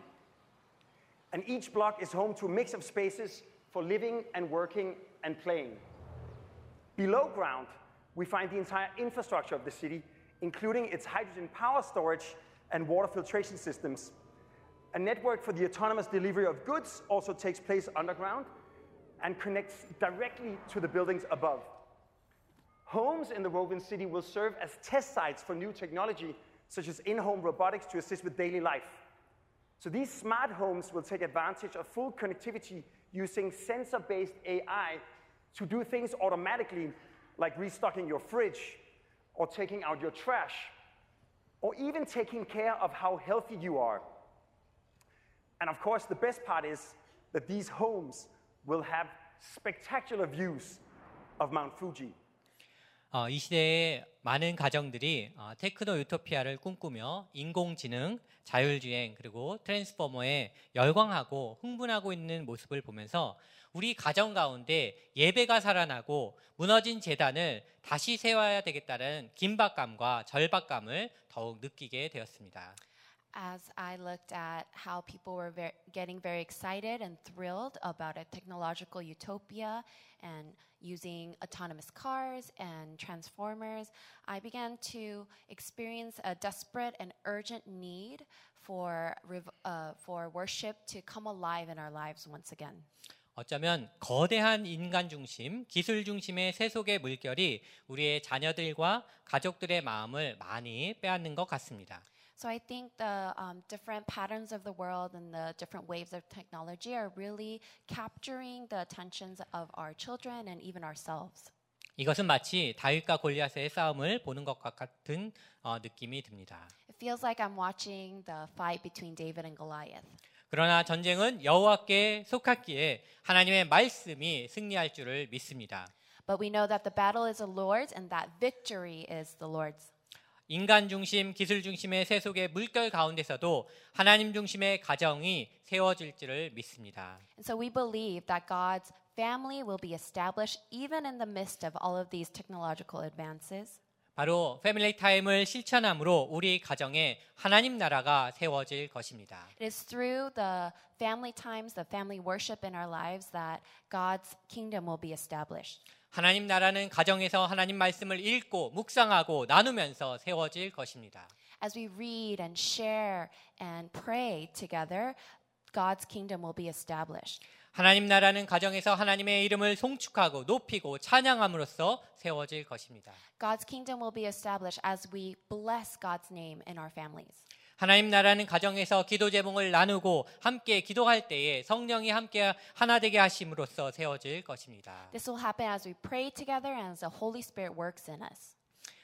And each block is home to a mix of spaces for living and working and playing. Below ground, we find the entire infrastructure of the city, including its hydrogen power storage and water filtration systems. A network for the autonomous delivery of goods also takes place underground and connects directly to the buildings above. Homes in the woven city will serve as test sites for new technology, such as in home robotics to assist with daily life. So these smart homes will take advantage of full connectivity using sensor based AI to do things automatically, like restocking your fridge, or taking out your trash, or even taking care of how healthy you are. And of course, the best part is that these homes will have spectacular views of Mount Fuji. 어, 이 시대에 많은 가정들이 어, 테크노 유토피아를 꿈꾸며 인공지능, 자율주행 그리고 트랜스포머에 열광하고 흥분하고 있는 모습을 보면서 우리 가정 가운데 예배가 살아나고 무너진 재단을 다시 세워야 되겠다는 긴박감과 절박감을 더욱 느끼게 되었습니다. as I looked at how people were ver- getting very excited and thrilled about a technological utopia and using autonomous cars and transformers, I began to experience a desperate and urgent need for, rev- uh, for worship to come alive in our lives once again. 어쩌면 거대한 인간 중심, 기술 중심의 세속의 물결이 우리의 자녀들과 가족들의 마음을 많이 빼앗는 것 같습니다. So I think the um, different patterns of the world and the different waves of technology are really capturing the attentions of our children and even ourselves. 이것은 마치 다윗과 골리앗의 싸움을 보는 것 같은 어, 느낌이 듭니다. It feels like I'm watching the fight between David and Goliath. 그러나 전쟁은 여호와께 속했기에 하나님의 말씀이 승리할 줄을 믿습니다. But we know that the battle is the Lord's and that victory is the Lord's. 인간 중심, 기술 중심의 세속의 물결 가운데서도 하나님 중심의 가정이 세워질 줄을 믿습니다. And so we believe that God's family will be established even in the midst of all of these technological advances. 바로 패밀리 타임을 실천함으로 우리 가정에 하나님 나라가 세워질 것입니다. It is through the family times, the family worship in our lives that God's kingdom will be established. 하나님 나라는 가정에서 하나님 말씀을 읽고 묵상하고 나누면서 세워질 것입니다. As we read and share and pray together, God's kingdom will be established. 하나님 나라는 가정에서 하나님의 이름을 송축하고 높이고 찬양함으로써 세워질 것입니다. God's kingdom will be established as we bless God's name in our families. 하나님 나라는 가정에서 기도 제목을 나누고 함께 기도할 때에 성령이 함께 하나 되게 하심으로써 세워질 것입니다. This will happen as we pray together and as the Holy Spirit works in us.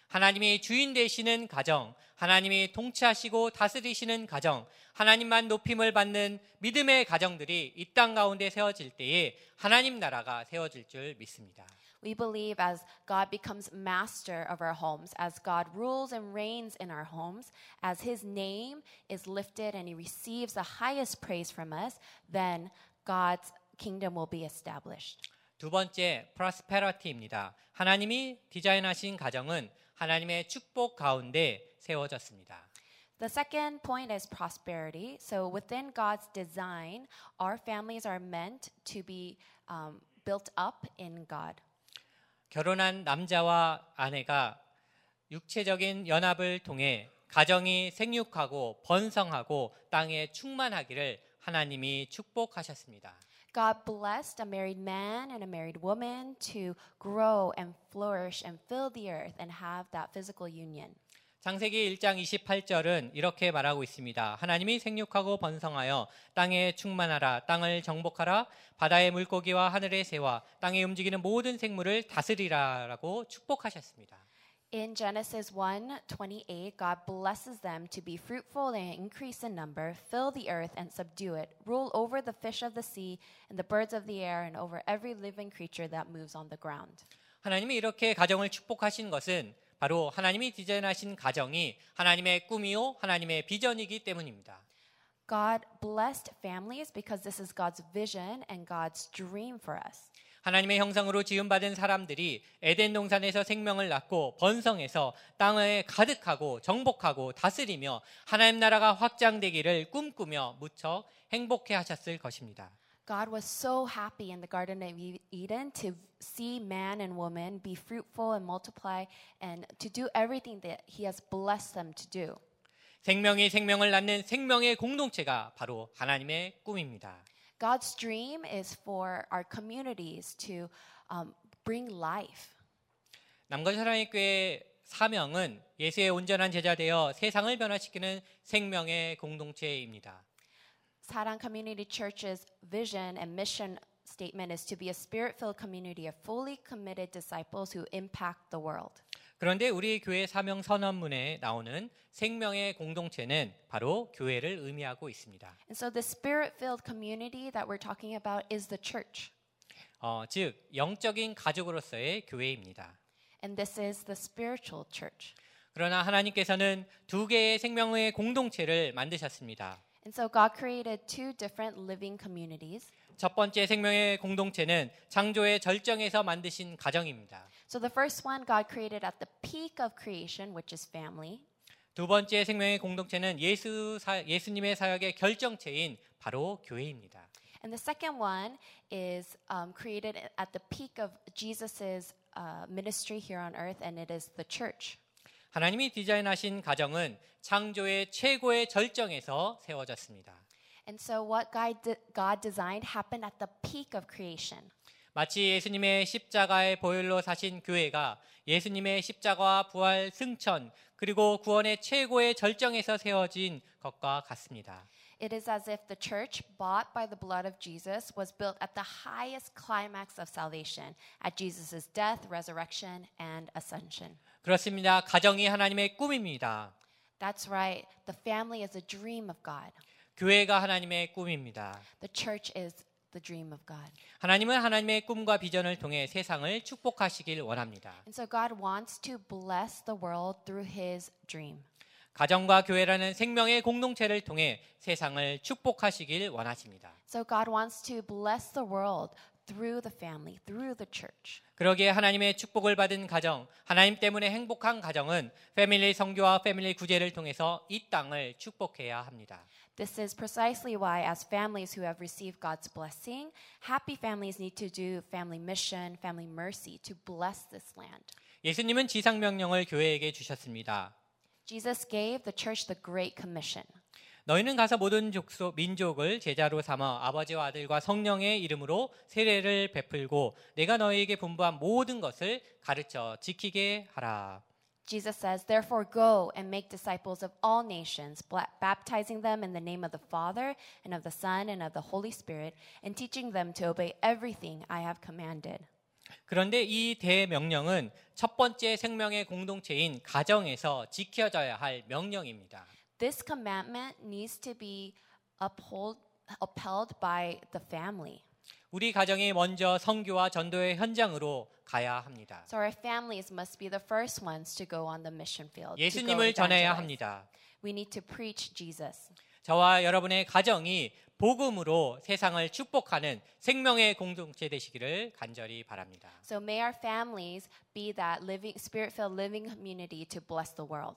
하나님이 주인 되시는 가정, 하나님이 통치하시고 다스리시는 가정, 하나님만 높임을 받는 믿음의 가정들이 이 땅 가운데 세워질 때에 하나님 나라가 세워질 줄 믿습니다. We believe as God becomes master of our homes, as God rules and reigns in our homes, as his name is lifted and he receives the highest praise from us, then God's kingdom will be established. 두 번째 프로스페러티입니다. 하나님이 디자인하신 가정은 하나님의 축복 가운데 세워졌습니다. The second point is prosperity. So within God's design, our families are meant to be um, built up in God. 결혼한 남자와 아내가 육체적인 연합을 통해 가정이 생육하고 번성하고 땅에 충만하기를 하나님이 축복하셨습니다. God blessed a married man and a married woman to grow and flourish and fill the earth and have that physical union. 창세기 1장 28절은 이렇게 말하고 있습니다. 하나님이 생육하고 번성하여 땅에 충만하라, 땅을 정복하라, 바다의 물고기와 하늘의 새와 땅에 움직이는 모든 생물을 다스리라라고 축복하셨습니다. In Genesis 1:28, God blesses them to be fruitful and increase in number, fill the earth and subdue it, rule over the fish of the sea and the birds of the air and over every living creature that moves on the ground. 하나님이 이렇게 가정을 축복하신 것은 바로 하나님이 디자인하신 가정이 하나님의 꿈이요, 하나님의 비전이기 때문입니다. God blessed families because this is God's vision and God's dream for us. 하나님의 형상으로 지음받은 사람들이 에덴 동산에서 생명을 낳고 번성해서 땅에 가득하고 정복하고 다스리며 하나님 나라가 확장되기를 꿈꾸며 무척 행복해 하셨을 것입니다. God was so happy in the Garden of Eden to see man and woman be fruitful and multiply and to do everything that He has blessed them to do. 생명이 생명을 낳는 생명의 공동체가 바로 하나님의 꿈입니다. God's dream is for our communities to um, bring life. 남건 사랑의 교회 사명은 예수의 온전한 제자 되어 세상을 변화시키는 생명의 공동체입니다. Sarang Community Church's vision and mission statement is to be a spirit-filled community of fully committed disciples who impact the world. 그런데 우리 교회 사명 선언문에 나오는 생명의 공동체는 바로 교회를 의미하고 있습니다. And so the spirit-filled community that we're talking about is the church. 어, 즉 영적인 가족으로서의 교회입니다. And this is the spiritual church. 그러나 하나님께서는 두 개의 생명의 공동체를 만드셨습니다. And so God created two different living communities. 첫 번째 생명의 공동체는 창조의 절정에서 만드신 가정입니다. So the first one God created at the peak of creation, which is family. 두 번째 생명의 공동체는 예수 사, 예수님의 사역의 결정체인 바로 교회입니다. And the second one is um, created at the peak of Jesus's uh, ministry here on earth, and it is the church. 하나님이 디자인하신 가정은 창조의 최고의 절정에서 세워졌습니다. And so what God, de- God designed happened at the peak of creation. 마치 예수님의 십자가의 보혈로 사신 교회가 예수님의 십자가와 부활 승천 그리고 구원의 최고의 절정에서 세워진 것과 같습니다. It is as if the church, bought by the blood of Jesus, was built at the highest climax of salvation at Jesus' death, resurrection, and ascension. 그렇습니다. 가정이 하나님의 꿈입니다. That's right. The family is a dream of God. 교회가 하나님의 꿈입니다. The church is the dream of God. 하나님은 하나님의 꿈과 비전을 통해 세상을 축복하시길 원합니다. And so God wants to bless the world through his dream. 가정과 교회라는 생명의 공동체를 통해 세상을 축복하시길 원하십니다. So God wants to bless the world through the family, through the church. 그러기에 하나님의 축복을 받은 가정, 하나님 때문에 행복한 가정은 패밀리 성교와 패밀리 구제를 통해서 이 땅을 축복해야 합니다. This is precisely why, as families who have received God's blessing, happy families need to do family mission, family mercy to bless this land. 예수님은 지상 명령을 교회에게 주셨습니다. Jesus gave the church the Great Commission. 너희는 가서 모든 족속 민족을 제자로 삼아 아버지와 아들과 성령의 이름으로 세례를 베풀고 내가 너희에게 분부한 모든 것을 가르쳐 지키게 하라. Jesus says, Therefore, go and make disciples of all nations, baptizing them in the name of the Father, and of the Son, and of the Holy Spirit, and teaching them to obey everything I have commanded. 그런데 이 대명령은 첫 번째 생명의 공동체인 가정에서 지켜져야 할 명령입니다. This commandment needs to be uphold, upheld by the family. 우리 가정이 먼저 선교와 전도의 현장으로 가야 합니다. So our families must be the first ones to go on the mission field. to go 예수님을 전해야 evangelize. 합니다. We need to preach Jesus. 저와 여러분의 가정이 복음으로 세상을 축복하는 생명의 공동체 되시기를 간절히 바랍니다. So may our families be that living, spirit-filled living community to bless the world.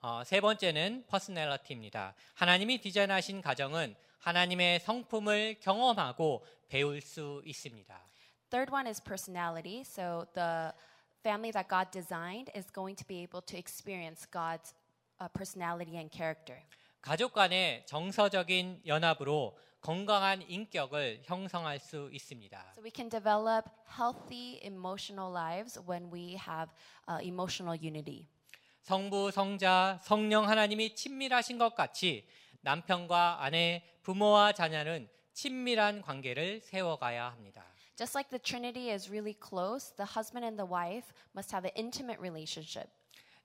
어, 세 번째는 퍼스널리티입니다. 하나님이 디자인하신 가정은 하나님의 성품을 경험하고 배울 수 있습니다. Third one is personality. So the family that God designed is going to be able to experience God's uh, personality and character. 가족 간의 정서적인 연합으로 건강한 인격을 형성할 수 있습니다. So we can develop healthy emotional lives when we have uh, emotional unity. 성부, 성자, 성령 하나님이 친밀하신 것 같이 남편과 아내, 부모와 자녀는 친밀한 관계를 세워가야 합니다. Just like the Trinity is really close, the husband and the wife must have an intimate relationship.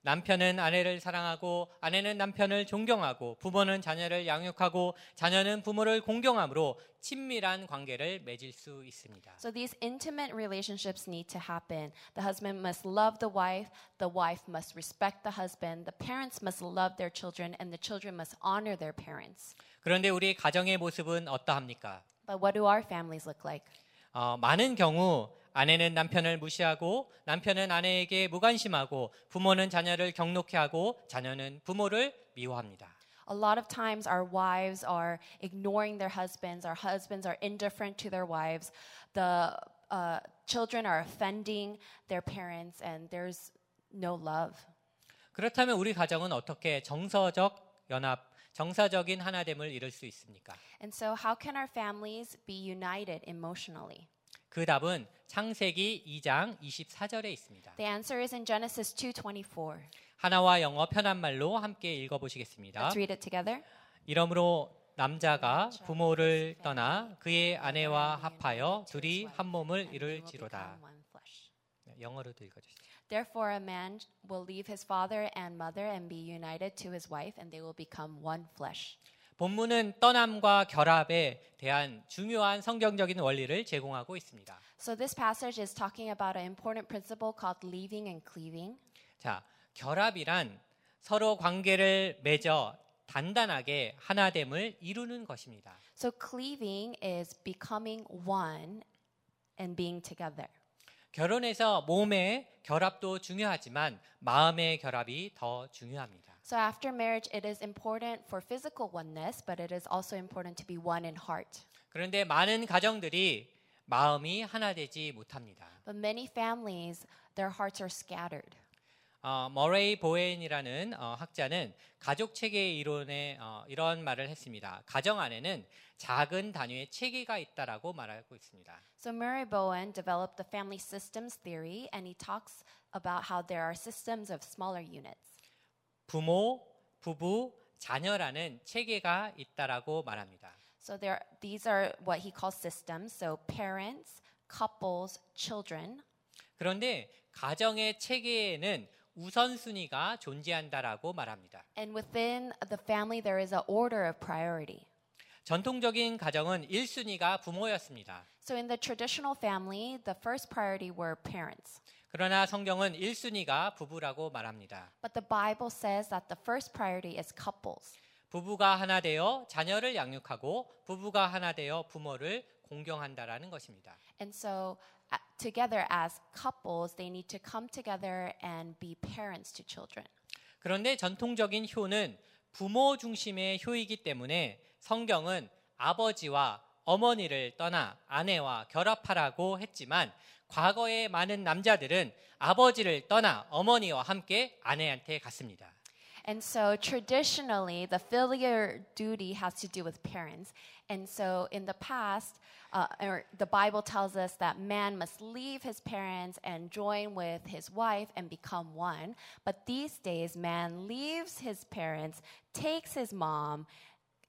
남편은 아내를 사랑하고 아내는 남편을 존경하고 부모는 자녀를 양육하고 자녀는 부모를 공경함으로 친밀한 관계를 맺을 수 있습니다. So these intimate relationships need to happen. The husband must love the wife, the wife must respect the husband, the parents must love their children, and the children must honor their parents. 그런데 우리 가정의 모습은 어떠합니까? But what do our families look like? 어, 많은 경우 아내는 남편을 무시하고 남편은 아내에게 무관심하고 부모는 자녀를 경록해 하고 자녀는 부모를 미워합니다. A lot of times, our wives are ignoring their husbands. Our husbands are indifferent to their wives. The uh, children are offending their parents, and there's no love. 그렇다면 우리 가정은 어떻게 정서적 연합, 정서적인 하나됨을 이룰 수 있습니까? And so, how can our families be united emotionally? 그 답은 창세기 2장 24절에 있습니다. The answer is in Genesis 2:24. 하나와 영어 편한 말로 함께 읽어 보시겠습니다. Let's read it together. 이러므로 남자가 부모를 떠나 그의 아내와 합하여 둘이 한 몸을 이룰지로다. 네, 영어로도 읽어 주세요. Therefore, a man will leave his father and mother and be united to his wife, and they will become one flesh. 본문은 떠남과 결합에 대한 중요한 성경적인 원리를 제공하고 있습니다. So, this passage is talking about an important principle called leaving and cleaving. 자, 결합이란 서로 관계를 맺어 단단하게 하나됨을 이루는 것입니다. So, cleaving is becoming one and being together. 결혼에서 몸의 결합도 중요하지만 마음의 결합이 더 중요합니다. So, after marriage, it is important for physical oneness, but it is also important to be one in heart. 그런데 많은 가정들이 마음이 하나 되지 못합니다. But many families, their hearts are scattered. 어, 머레이 보엔이라는 어, 학자는 가족 체계 이론에 어, 이런 말을 했습니다. 가정 안에는 작은 단위의 체계가 있다라고 말하고 있습니다. So Murray Bowen developed the family systems theory, and he talks about how there are systems of smaller units. 부모, 부부, 자녀라는 체계가 있다라고 말합니다. So there, these are what he calls systems. So parents, couples, children. 그런데 가정의 체계에는 우선순위가 존재한다라고 말합니다. And within the family, there is an order of priority. 전통적인 가정은 1순위가 부모였습니다. So in the traditional family, the first priority were parents. 그러나 성경은 1순위가 부부라고 말합니다. But the Bible says that the first priority is couples. 부부가 하나 되어 자녀를 양육하고 부부가 하나 되어 부모를 공경한다라는 것입니다. And so, uh, together as couples, they need to come together and be parents to children. 그런데 전통적인 효는 부모 중심의 효이기 때문에 성경은 아버지와 어머니를 떠나 아내와 결합하라고 했지만 과거의 많은 남자들은 아버지를 떠나 어머니와 함께 아내한테 갔습니다. And so, traditionally, the filial duty has to do with parents. And so, in the past, uh, or the Bible tells us that man must leave his parents and join with his wife and become one. But these days, man leaves his parents, takes his mom,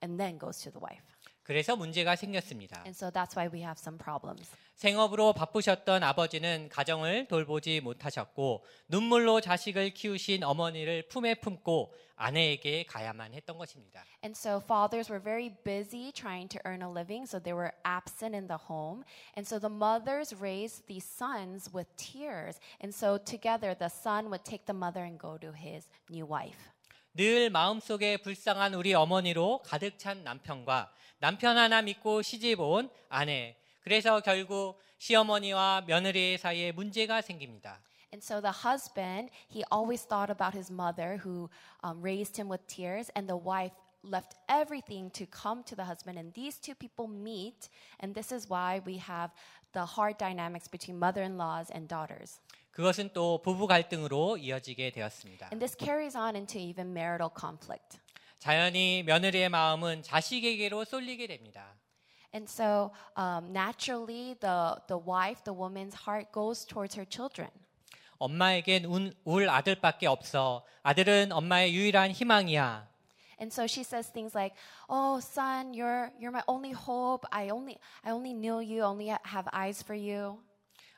and then goes to the wife. 그래서 문제가 생겼습니다. And so, that's why we have some problems. 생업으로 바쁘셨던 아버지는 가정을 돌보지 못하셨고 눈물로 자식을 키우신 어머니를 품에 품고 아내에게 가야만 했던 것입니다. And so fathers were very busy trying to earn a living, so they were absent in the home. And so the mothers raised these sons with tears. And so together the son would take the mother and go to his new wife. 늘 마음속에 불쌍한 우리 어머니로 가득 찬 남편과 남편 하나 믿고 시집 온 아내. 그래서 결국 시어머니와 며느리 사이에 문제가 생깁니다. And so the husband, he always thought about his mother who um, raised him with tears, and the wife left everything to come to the husband. And these two people meet, and this is why we have the hard dynamics between mother in laws and daughters. 그것은 또 부부 갈등으로 이어지게 되었습니다. And this carries on into even marital conflict. 자연히 며느리의 마음은 자식에게로 쏠리게 됩니다. And so um, naturally, the, the wife, the woman's heart goes towards her children. 엄마에겐 운- 울 아들밖에 없어. 아들은 엄마의 유일한 희망이야. And so she says things like, "Oh, son, you're you're my only hope. I only I only knew you. Only have eyes for you."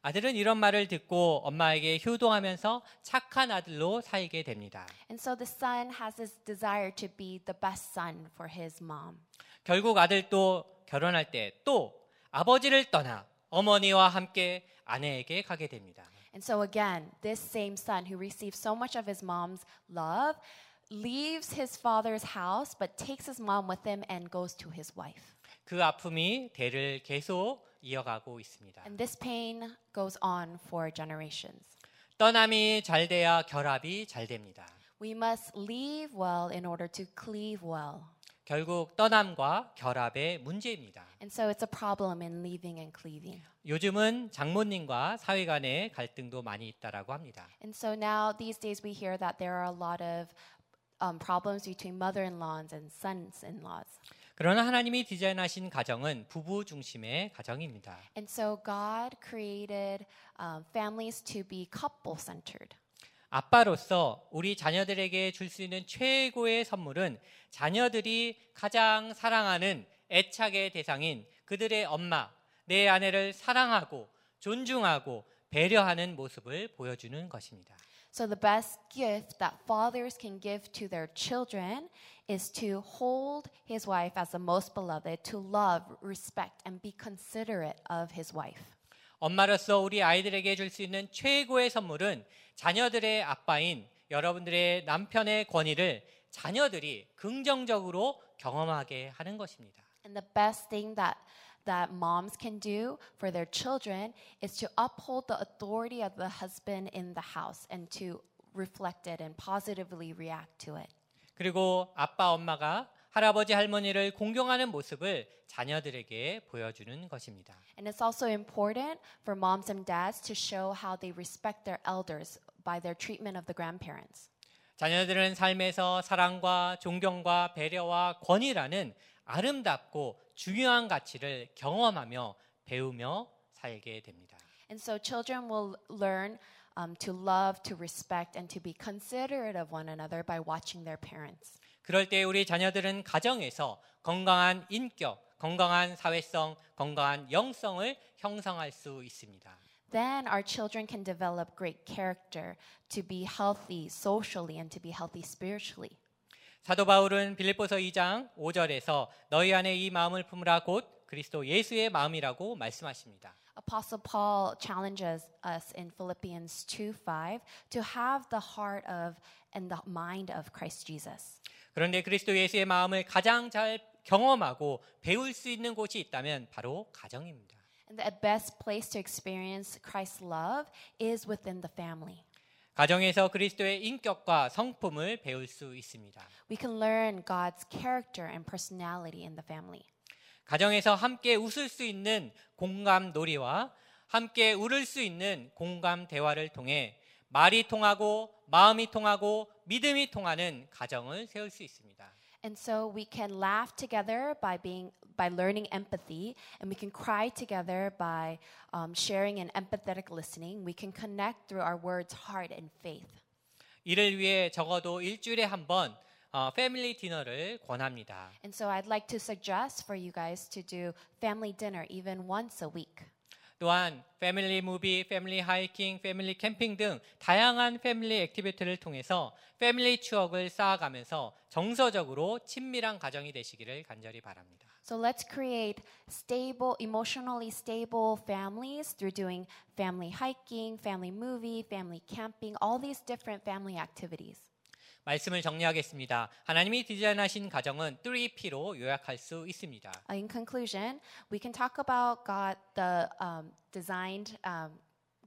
아들은 이런 말을 듣고 엄마에게 효도하면서 착한 아들로 살게 됩니다. And so the son has this desire to be the best son for his mom. 결국 아들도 결혼할 때 또 아버지를 떠나 어머니와 함께 아내에게 가게 됩니다. And so again, this same son who receives so much of his mom's love leaves his father's house but takes his mom with him and goes to his wife. 그 아픔이 대를 계속 이어가고 있습니다. And this pain goes on for generations. 떠남이 잘 돼야 결합이 잘 됩니다. We must leave well in order to cleave well. 결국 떠남과 결합의 문제입니다. And so it's a problem in leaving and cleaving. 요즘은 장모님과 사위 간의 갈등도 많이 있다라고 합니다. And so now, these days, we hear that there are a lot of um, problems between mother in laws and sons in laws. 그러나 하나님이 디자인하신 가정은 부부 중심의 가정입니다. And so, God created um, families to be couple centered. 아빠로서 우리 자녀들에게 줄 수 있는 최고의 선물은 자녀들이 가장 사랑하는 애착의 대상인 그들의 엄마, 내 아내를 사랑하고 존중하고 배려하는 모습을 보여주는 것입니다. So, the best gift that fathers can give to their children is to hold his wife as the most beloved, to love, respect, and be considerate of his wife. 엄마로서 우리 아이들에게 줄 수 있는 최고의 선물은 자녀들의 아빠인 여러분들의 남편의 권위를 자녀들이 긍정적으로 경험하게 하는 것입니다. And the best thing that that moms can do for their children is to uphold the authority of the husband in the house and to reflect it and positively react to it. 그리고 아빠 엄마가 할아버지 할머니를 공경하는 모습을 자녀들에게 보여주는 것입니다. And it's also important for moms and dads to show how they respect their elders by their treatment of the grandparents. 자녀들은 삶에서 사랑과 존경과 배려와 권위라는 아름답고 중요한 가치를 경험하며 배우며 살게 됩니다. And so children will learn um, to love, to respect, and to be considerate of one another by watching their parents. 그럴 때 우리 자녀들은 가정에서 건강한 인격, 건강한 사회성, 건강한 영성을 형성할 수 있습니다. then our children can develop great character to be healthy socially and to be healthy spiritually. 사도 바울은 빌립보서 2장 5절에서 너희 안에 이 마음을 품으라 곧 그리스도 예수의 마음이라고 말씀하십니다. Apostle Paul challenges us in Philippians 2:5 to have the heart of and the mind of Christ Jesus. 그런데 그리스도 예수의 마음을 가장 잘 경험하고 배울 수 있는 곳이 있다면 바로 가정입니다. And the best place to experience Christ's love is within the family. 가정에서 그리스도의 인격과 성품을 배울 수 있습니다. We can learn God's character and personality in the family. 가정에서 함께 웃을 수 있는 공감 놀이와 함께 울을 수 있는 공감 대화를 통해 말이 통하고 마음이 통하고 믿음이 통하는 가정을 세울 수 있습니다. And so we can laugh together by being by learning empathy, and we can cry together by um, sharing and empathetic listening. We can connect through our words, heart, and faith. 이를 위해 적어도 일주일에 한번 어, 패밀리 디너를 권합니다. And so I'd like to suggest for you guys to do family dinner even once a week. 또한 패밀리 무비, 패밀리 하이킹, 패밀리 캠핑 등 다양한 패밀리 액티비티를 통해서 패밀리 추억을 쌓아가면서 정서적으로 친밀한 가정이 되시기를 간절히 바랍니다. So let's create stable, emotionally stable families through doing family hiking, family movie, family camping, all these different family activities. 말씀을 정리하겠습니다. 하나님이 디자인하신 가정은 3P로 요약할 수 있습니다. Uh, In conclusion, we can talk about God, the um, designed, um,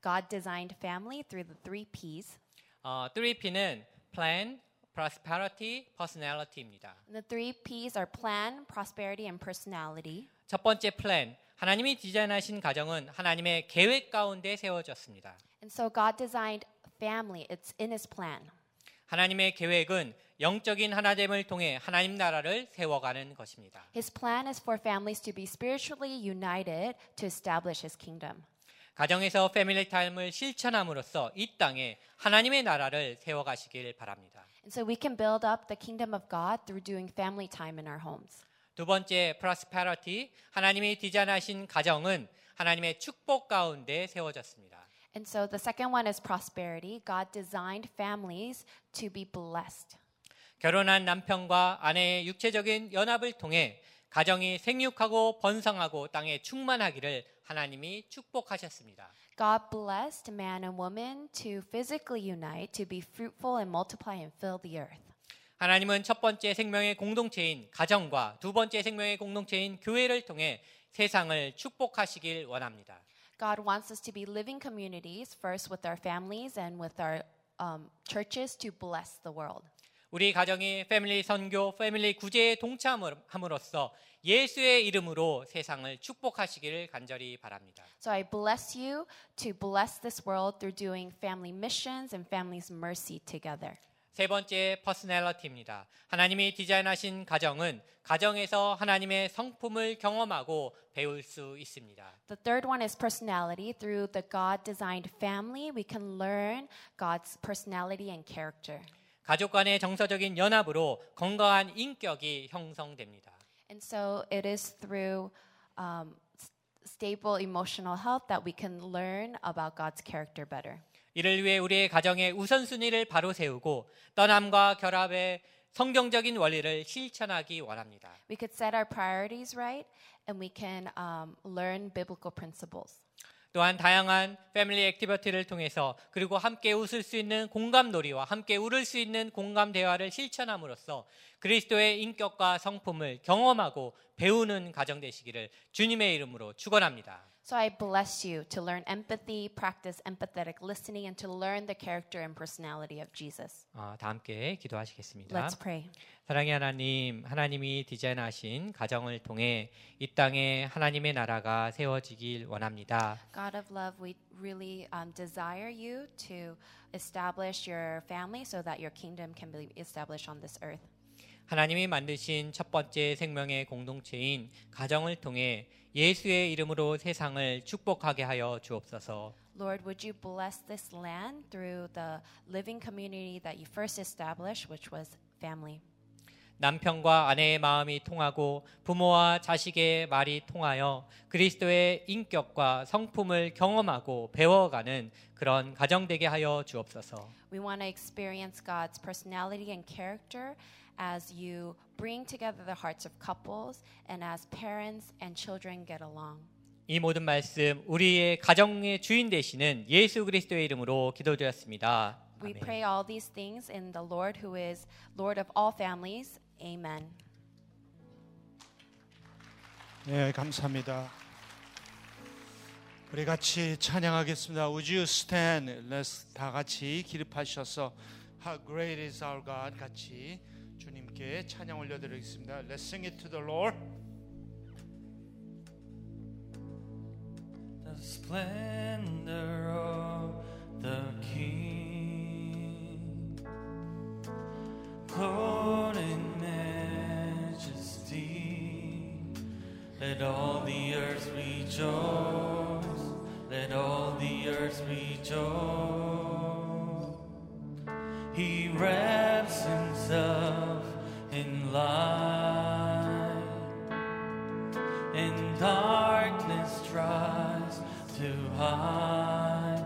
God designed family through the three P's. 어, 3P는 plan, prosperity, personality입니다. The three P's are plan, prosperity, and personality. 첫 번째 plan, 하나님이 디자인하신 가정은 하나님의 계획 가운데 세워졌습니다. And so God designed family. It's in His plan. 하나님의 계획은 영적인 하나됨을 통해 하나님 나라를 세워가는 것입니다. His plan is for families to be spiritually united to establish His kingdom. 가정에서 패밀리 타임을 실천함으로써 이 땅에 하나님의 나라를 세워가시길 바랍니다. And so we can build up the kingdom of God through doing family time in our homes. 두 번째 prosperity 하나님이 디자인하신 가정은 하나님의 축복 가운데 세워졌습니다. And so the second one is prosperity. God designed families to be blessed. 결혼한 남편과 아내의 육체적인 연합을 통해 가정이 생육하고 번성하고 땅에 충만하기를 하나님이 축복하셨습니다. God blessed man and woman to physically unite, to be fruitful and multiply and fill the earth. 하나님은 첫 번째 생명의 공동체인 가정과 두 번째 생명의 공동체인 교회를 통해 세상을 축복하시길 원합니다. God wants us to be living communities, first with our families and with our um, churches, to bless the world. 우리 가정이 패밀리 선교, 패밀리 구제에 동참함으로써 예수의 이름으로 세상을 축복하시기를 간절히 바랍니다. So I bless you to bless this world through doing family missions and families mercy together. 세 번째 퍼스널리티입니다. 하나님이 디자인하신 가정은 가정에서 하나님의 성품을 경험하고 배울 수 있습니다. The third one is personality. Through the God designed family, we can learn God's personality and character. 가족 간의 정서적인 연합으로 건강한 인격이 형성됩니다. And so it is through um, stable emotional health that we can learn about God's character better. 이를 위해 우리의 가정의 우선순위를 바로 세우고 떠남과 결합의 성경적인 원리를 실천하기 원합니다. We could set our priorities right and we can um, learn biblical principles. 또한 다양한 패밀리 액티비티를 통해서 그리고 함께 웃을 수 있는 공감 놀이와 함께 울을 수 있는 공감 대화를 실천함으로써 그리스도의 인격과 성품을 경험하고 배우는 가정 되시기를 주님의 이름으로 축원합니다. So I bless you to learn empathy, practice empathetic listening, and to learn the character and personality of Jesus. 아, 다 함께 기도하시겠습니다. Let's pray. 사랑의 하나님, 하나님이 디자인하신 가정을 통해 이 땅에 하나님의 나라가 세워지길 원합니다. God of love, we really um, desire you to establish your family so that your kingdom can be established on this earth. 하나님이 만드신 첫 번째 생명의 공동체인 가정을 통해 예수의 이름으로 세상을 축복하게 하여 주옵소서. Lord, would you bless this land through the living community that you first established, which was family? 남편과 아내의 마음이 통하고 부모와 자식의 말이 통하여 그리스도의 인격과 성품을 경험하고 배워가는 그런 가정 되게 하여 주옵소서. We want to experience God's personality and character as you bring together the hearts of couples and as parents and children get along. 이 모든 말씀 우리의 가정의 주인 되시는 예수 그리스도의 이름으로 기도드렸습니다. We 아멘. pray all these things in the Lord who is Lord of all families. Amen. 네, 감사합니다. 우리 같이 찬양하겠습니다. Would you stand? Let's 다 같이 기립하셔서 How great is our God 같이 주님께 찬양 올려드리겠습니다. Let's sing it to the Lord. the splendor of the King, clothed in majesty. Let all the earth rejoice. Let all the earth rejoice. He wraps himself light and darkness tries to hide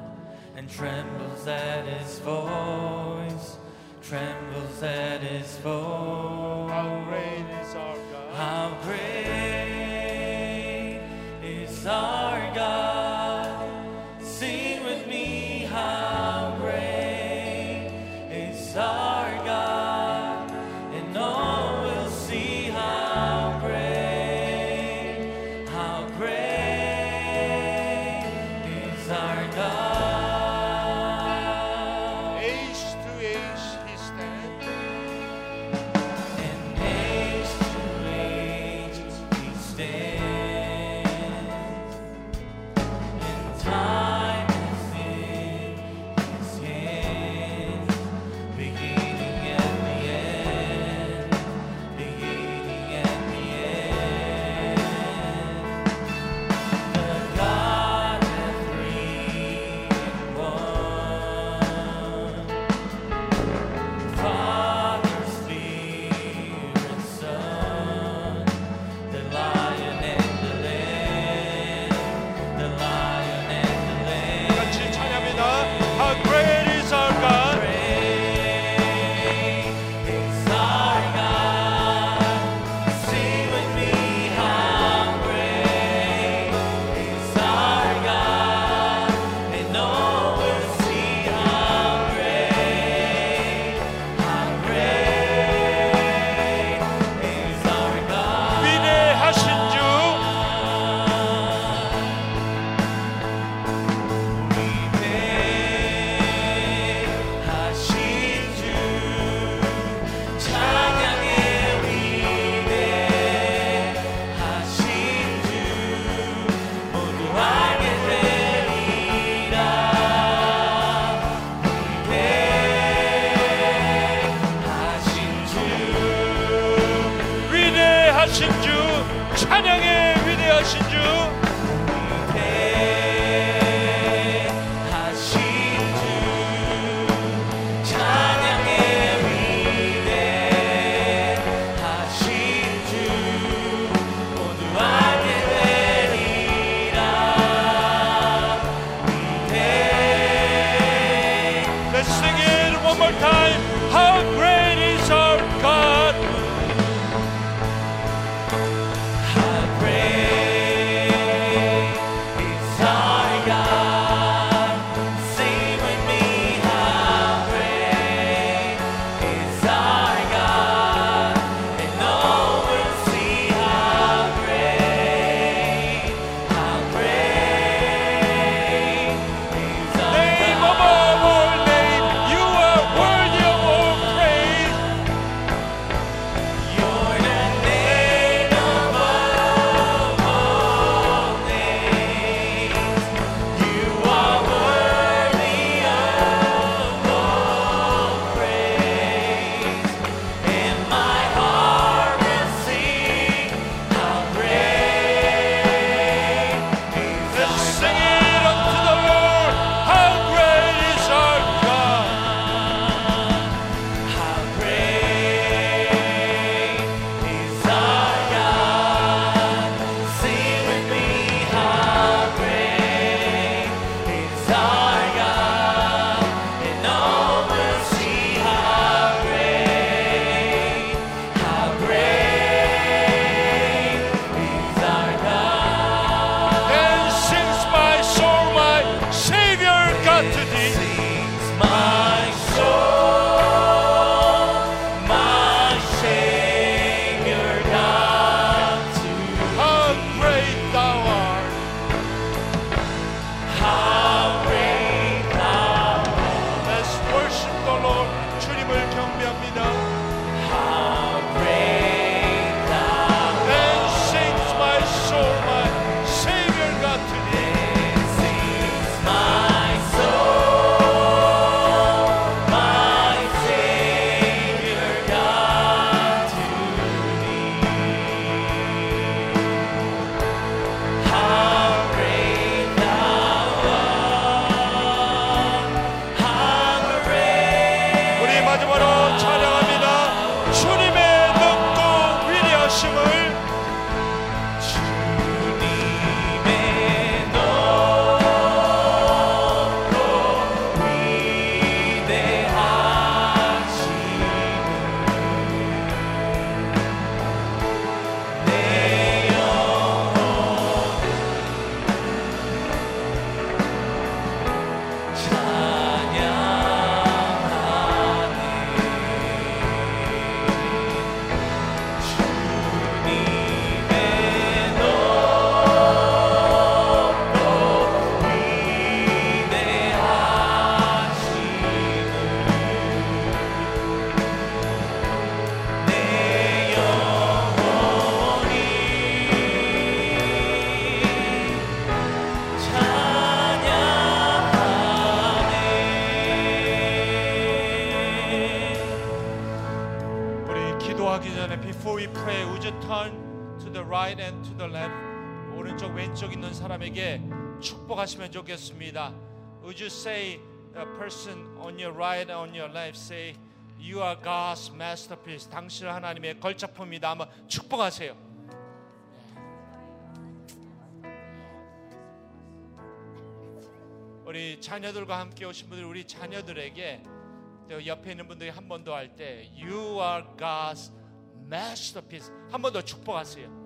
and trembles at his voice, trembles at his voice. How great is our God. How great is our 사람에게 축복하시면 좋겠습니다 would you say the person on your right on your left say you are God's masterpiece 당신 하나님의 걸작품이다 한번 축복하세요 우리 자녀들과 함께 오신 분들 우리 자녀들에게 또 옆에 있는 분들이 한 번 더 할 때 You are God's masterpiece 한 번 더 축복하세요.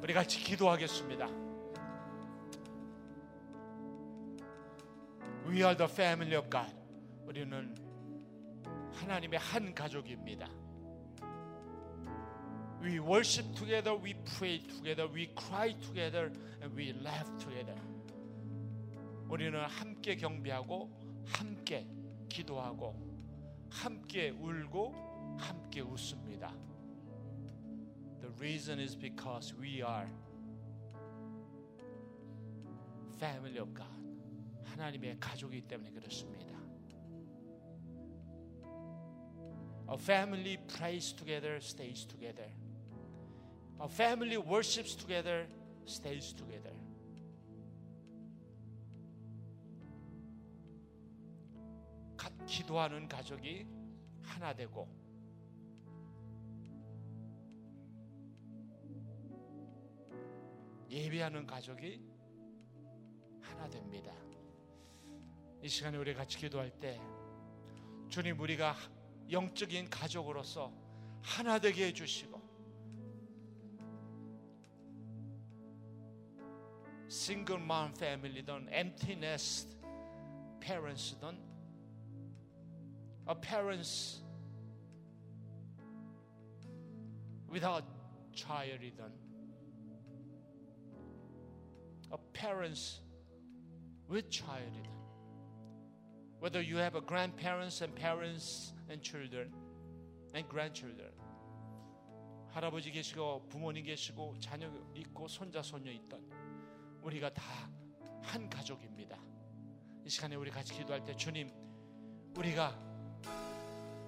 우리 같이 기도하겠습니다. We are the family of God. 우리는 하나님의 한 가족입니다. We worship together, we pray together, we cry together, and we laugh together. 우리는 함께 경배하고 함께 기도하고 함께 울고 함께 웃습니다. Reason is because we are family of God. 하나님의 가족이기 때문에 그렇습니다. A family prays together, stays together. A family worships together, stays together. 가- 기도하는 가족이 하나 되고 예배하는 가족이 하나 됩니다. 이 시간에 우리 같이 기도할 때 주님 우리가 영적인 가족으로서 하나 되게 해주시고 싱글 맘 패밀리든 empty nest parents든 a parents without child이든 parents with child이든 whether you have a grandparents and parents and children and grandchildren 할아버지 계시고 부모님 계시고 자녀 있고 손자 손녀 있던 우리가 다 한 가족입니다. 이 시간에 우리 같이 기도할 때 주님 우리가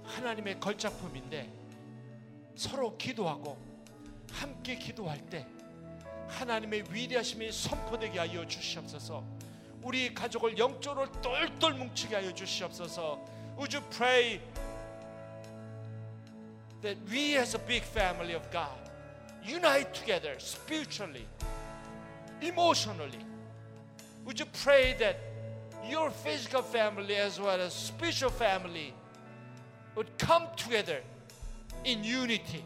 하나님의 걸작품인데 서로 기도하고 함께 기도할 때 하나님의 위대하심이 선포되게 하여 주시옵소서. 우리 가족을 영적으로 똘똘 뭉치게 하여 주시옵소서. Would you pray that we as a big family of God unite together spiritually, emotionally? Would you pray that your physical family as well as spiritual family would come together in unity?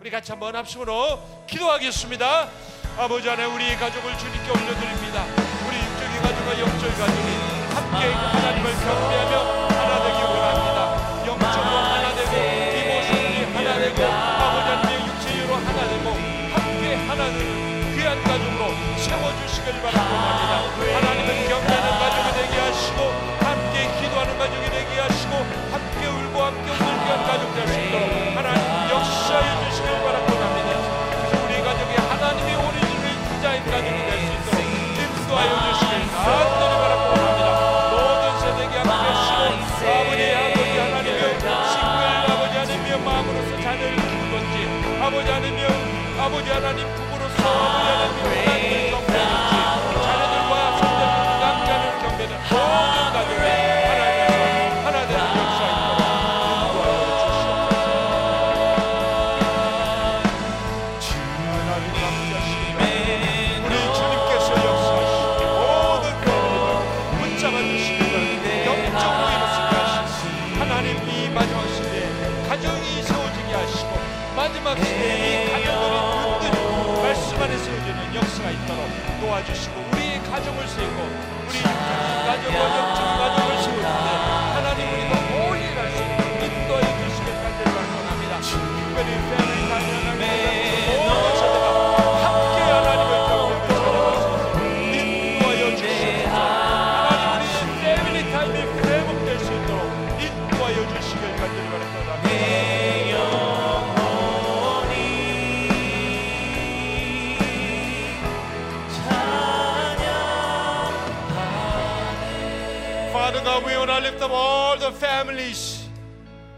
우리 같이 한번 합심으로 기도하겠습니다. 아버지 안에 우리 가족을 주님께 올려드립니다. 우리 육적인 가족과 영적인 가족이 함께 하나님을 경배하며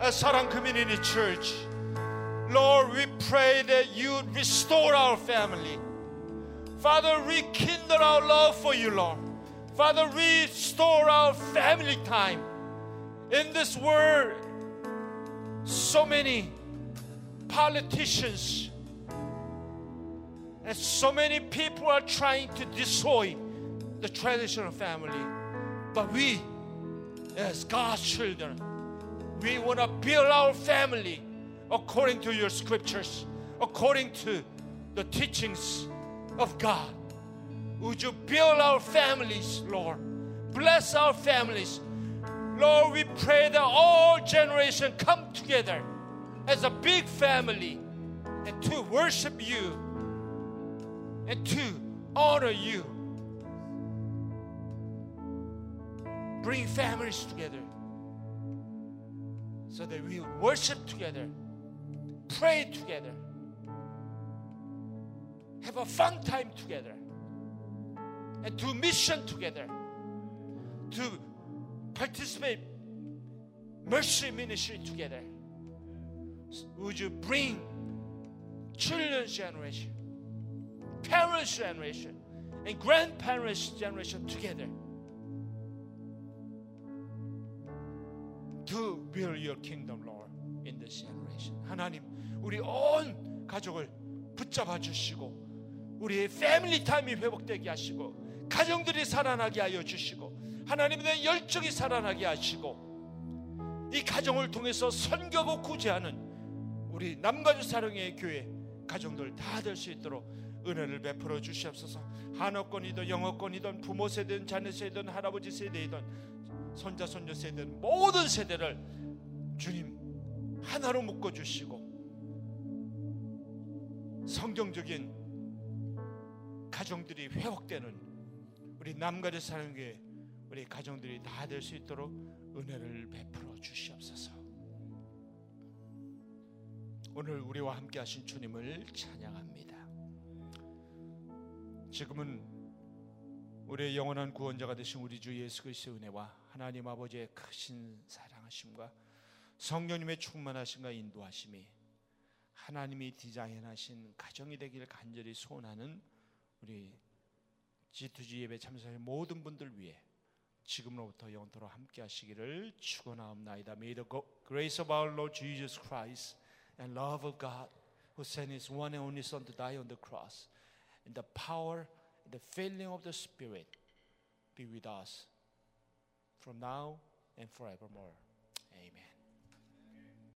Sarang Community Church. Lord, we pray that you restore our family. Father, rekindle our love for you, Lord. Father, restore our family time. In this world, so many politicians and so many people are trying to destroy the traditional family. But we, as God's children, we want to build our family according to your scriptures, according to the teachings of God. Would you build our families, Lord? Bless our families. Lord, we pray that all generations come together as a big family and to worship you and to honor you. Bring families together so that we worship together, pray together, have a fun time together, and do mission together, to participate mercy ministry together. would you bring children's generation, parents' generation, and grandparents' generation together to build your kingdom, Lord, in this generation. 하나님, 우리 온 가족을 붙잡아 주시고 우리의 패밀리 타임이 회복되게 하시고 가정들이 살아나게 하여 주시고 하나님에 대한 열정이 살아나게 하시고 이 가정을 통해서 선교하고 구제하는 우리 남가주 사랑의 교회 가정들 다 될 수 있도록 은혜를 베풀어 주시옵소서. 한어권이든 영어권이든 부모 세대든 자녀 세대든 할아버지 세대이든 손자 손녀 세대든 모든 세대를 주님 하나로 묶어 주시고 성경적인 가정들이 회복되는 우리 남가주 사랑교회 우리 가정들이 다 될 수 있도록 은혜를 베풀어 주시옵소서. 오늘 우리와 함께 하신 주님을 찬양합니다. 지금은 우리의 영원한 구원자가 되신 우리 주 예수 그리스도의 은혜와 하나님 아버지의 크신 사랑하심과 성령님의 충만하심과 인도하심이 하나님이 디자인하신 가정이 되기를 간절히 소원하는 우리 G2G 예배 참석의 모든 분들 위해 지금로부터 영원토록 함께 하시기를 축원하옵나이다. May the grace of our Lord Jesus Christ and love of God who sent his one and only son to die on the cross and the power and the filling of the spirit be with us from now and forevermore.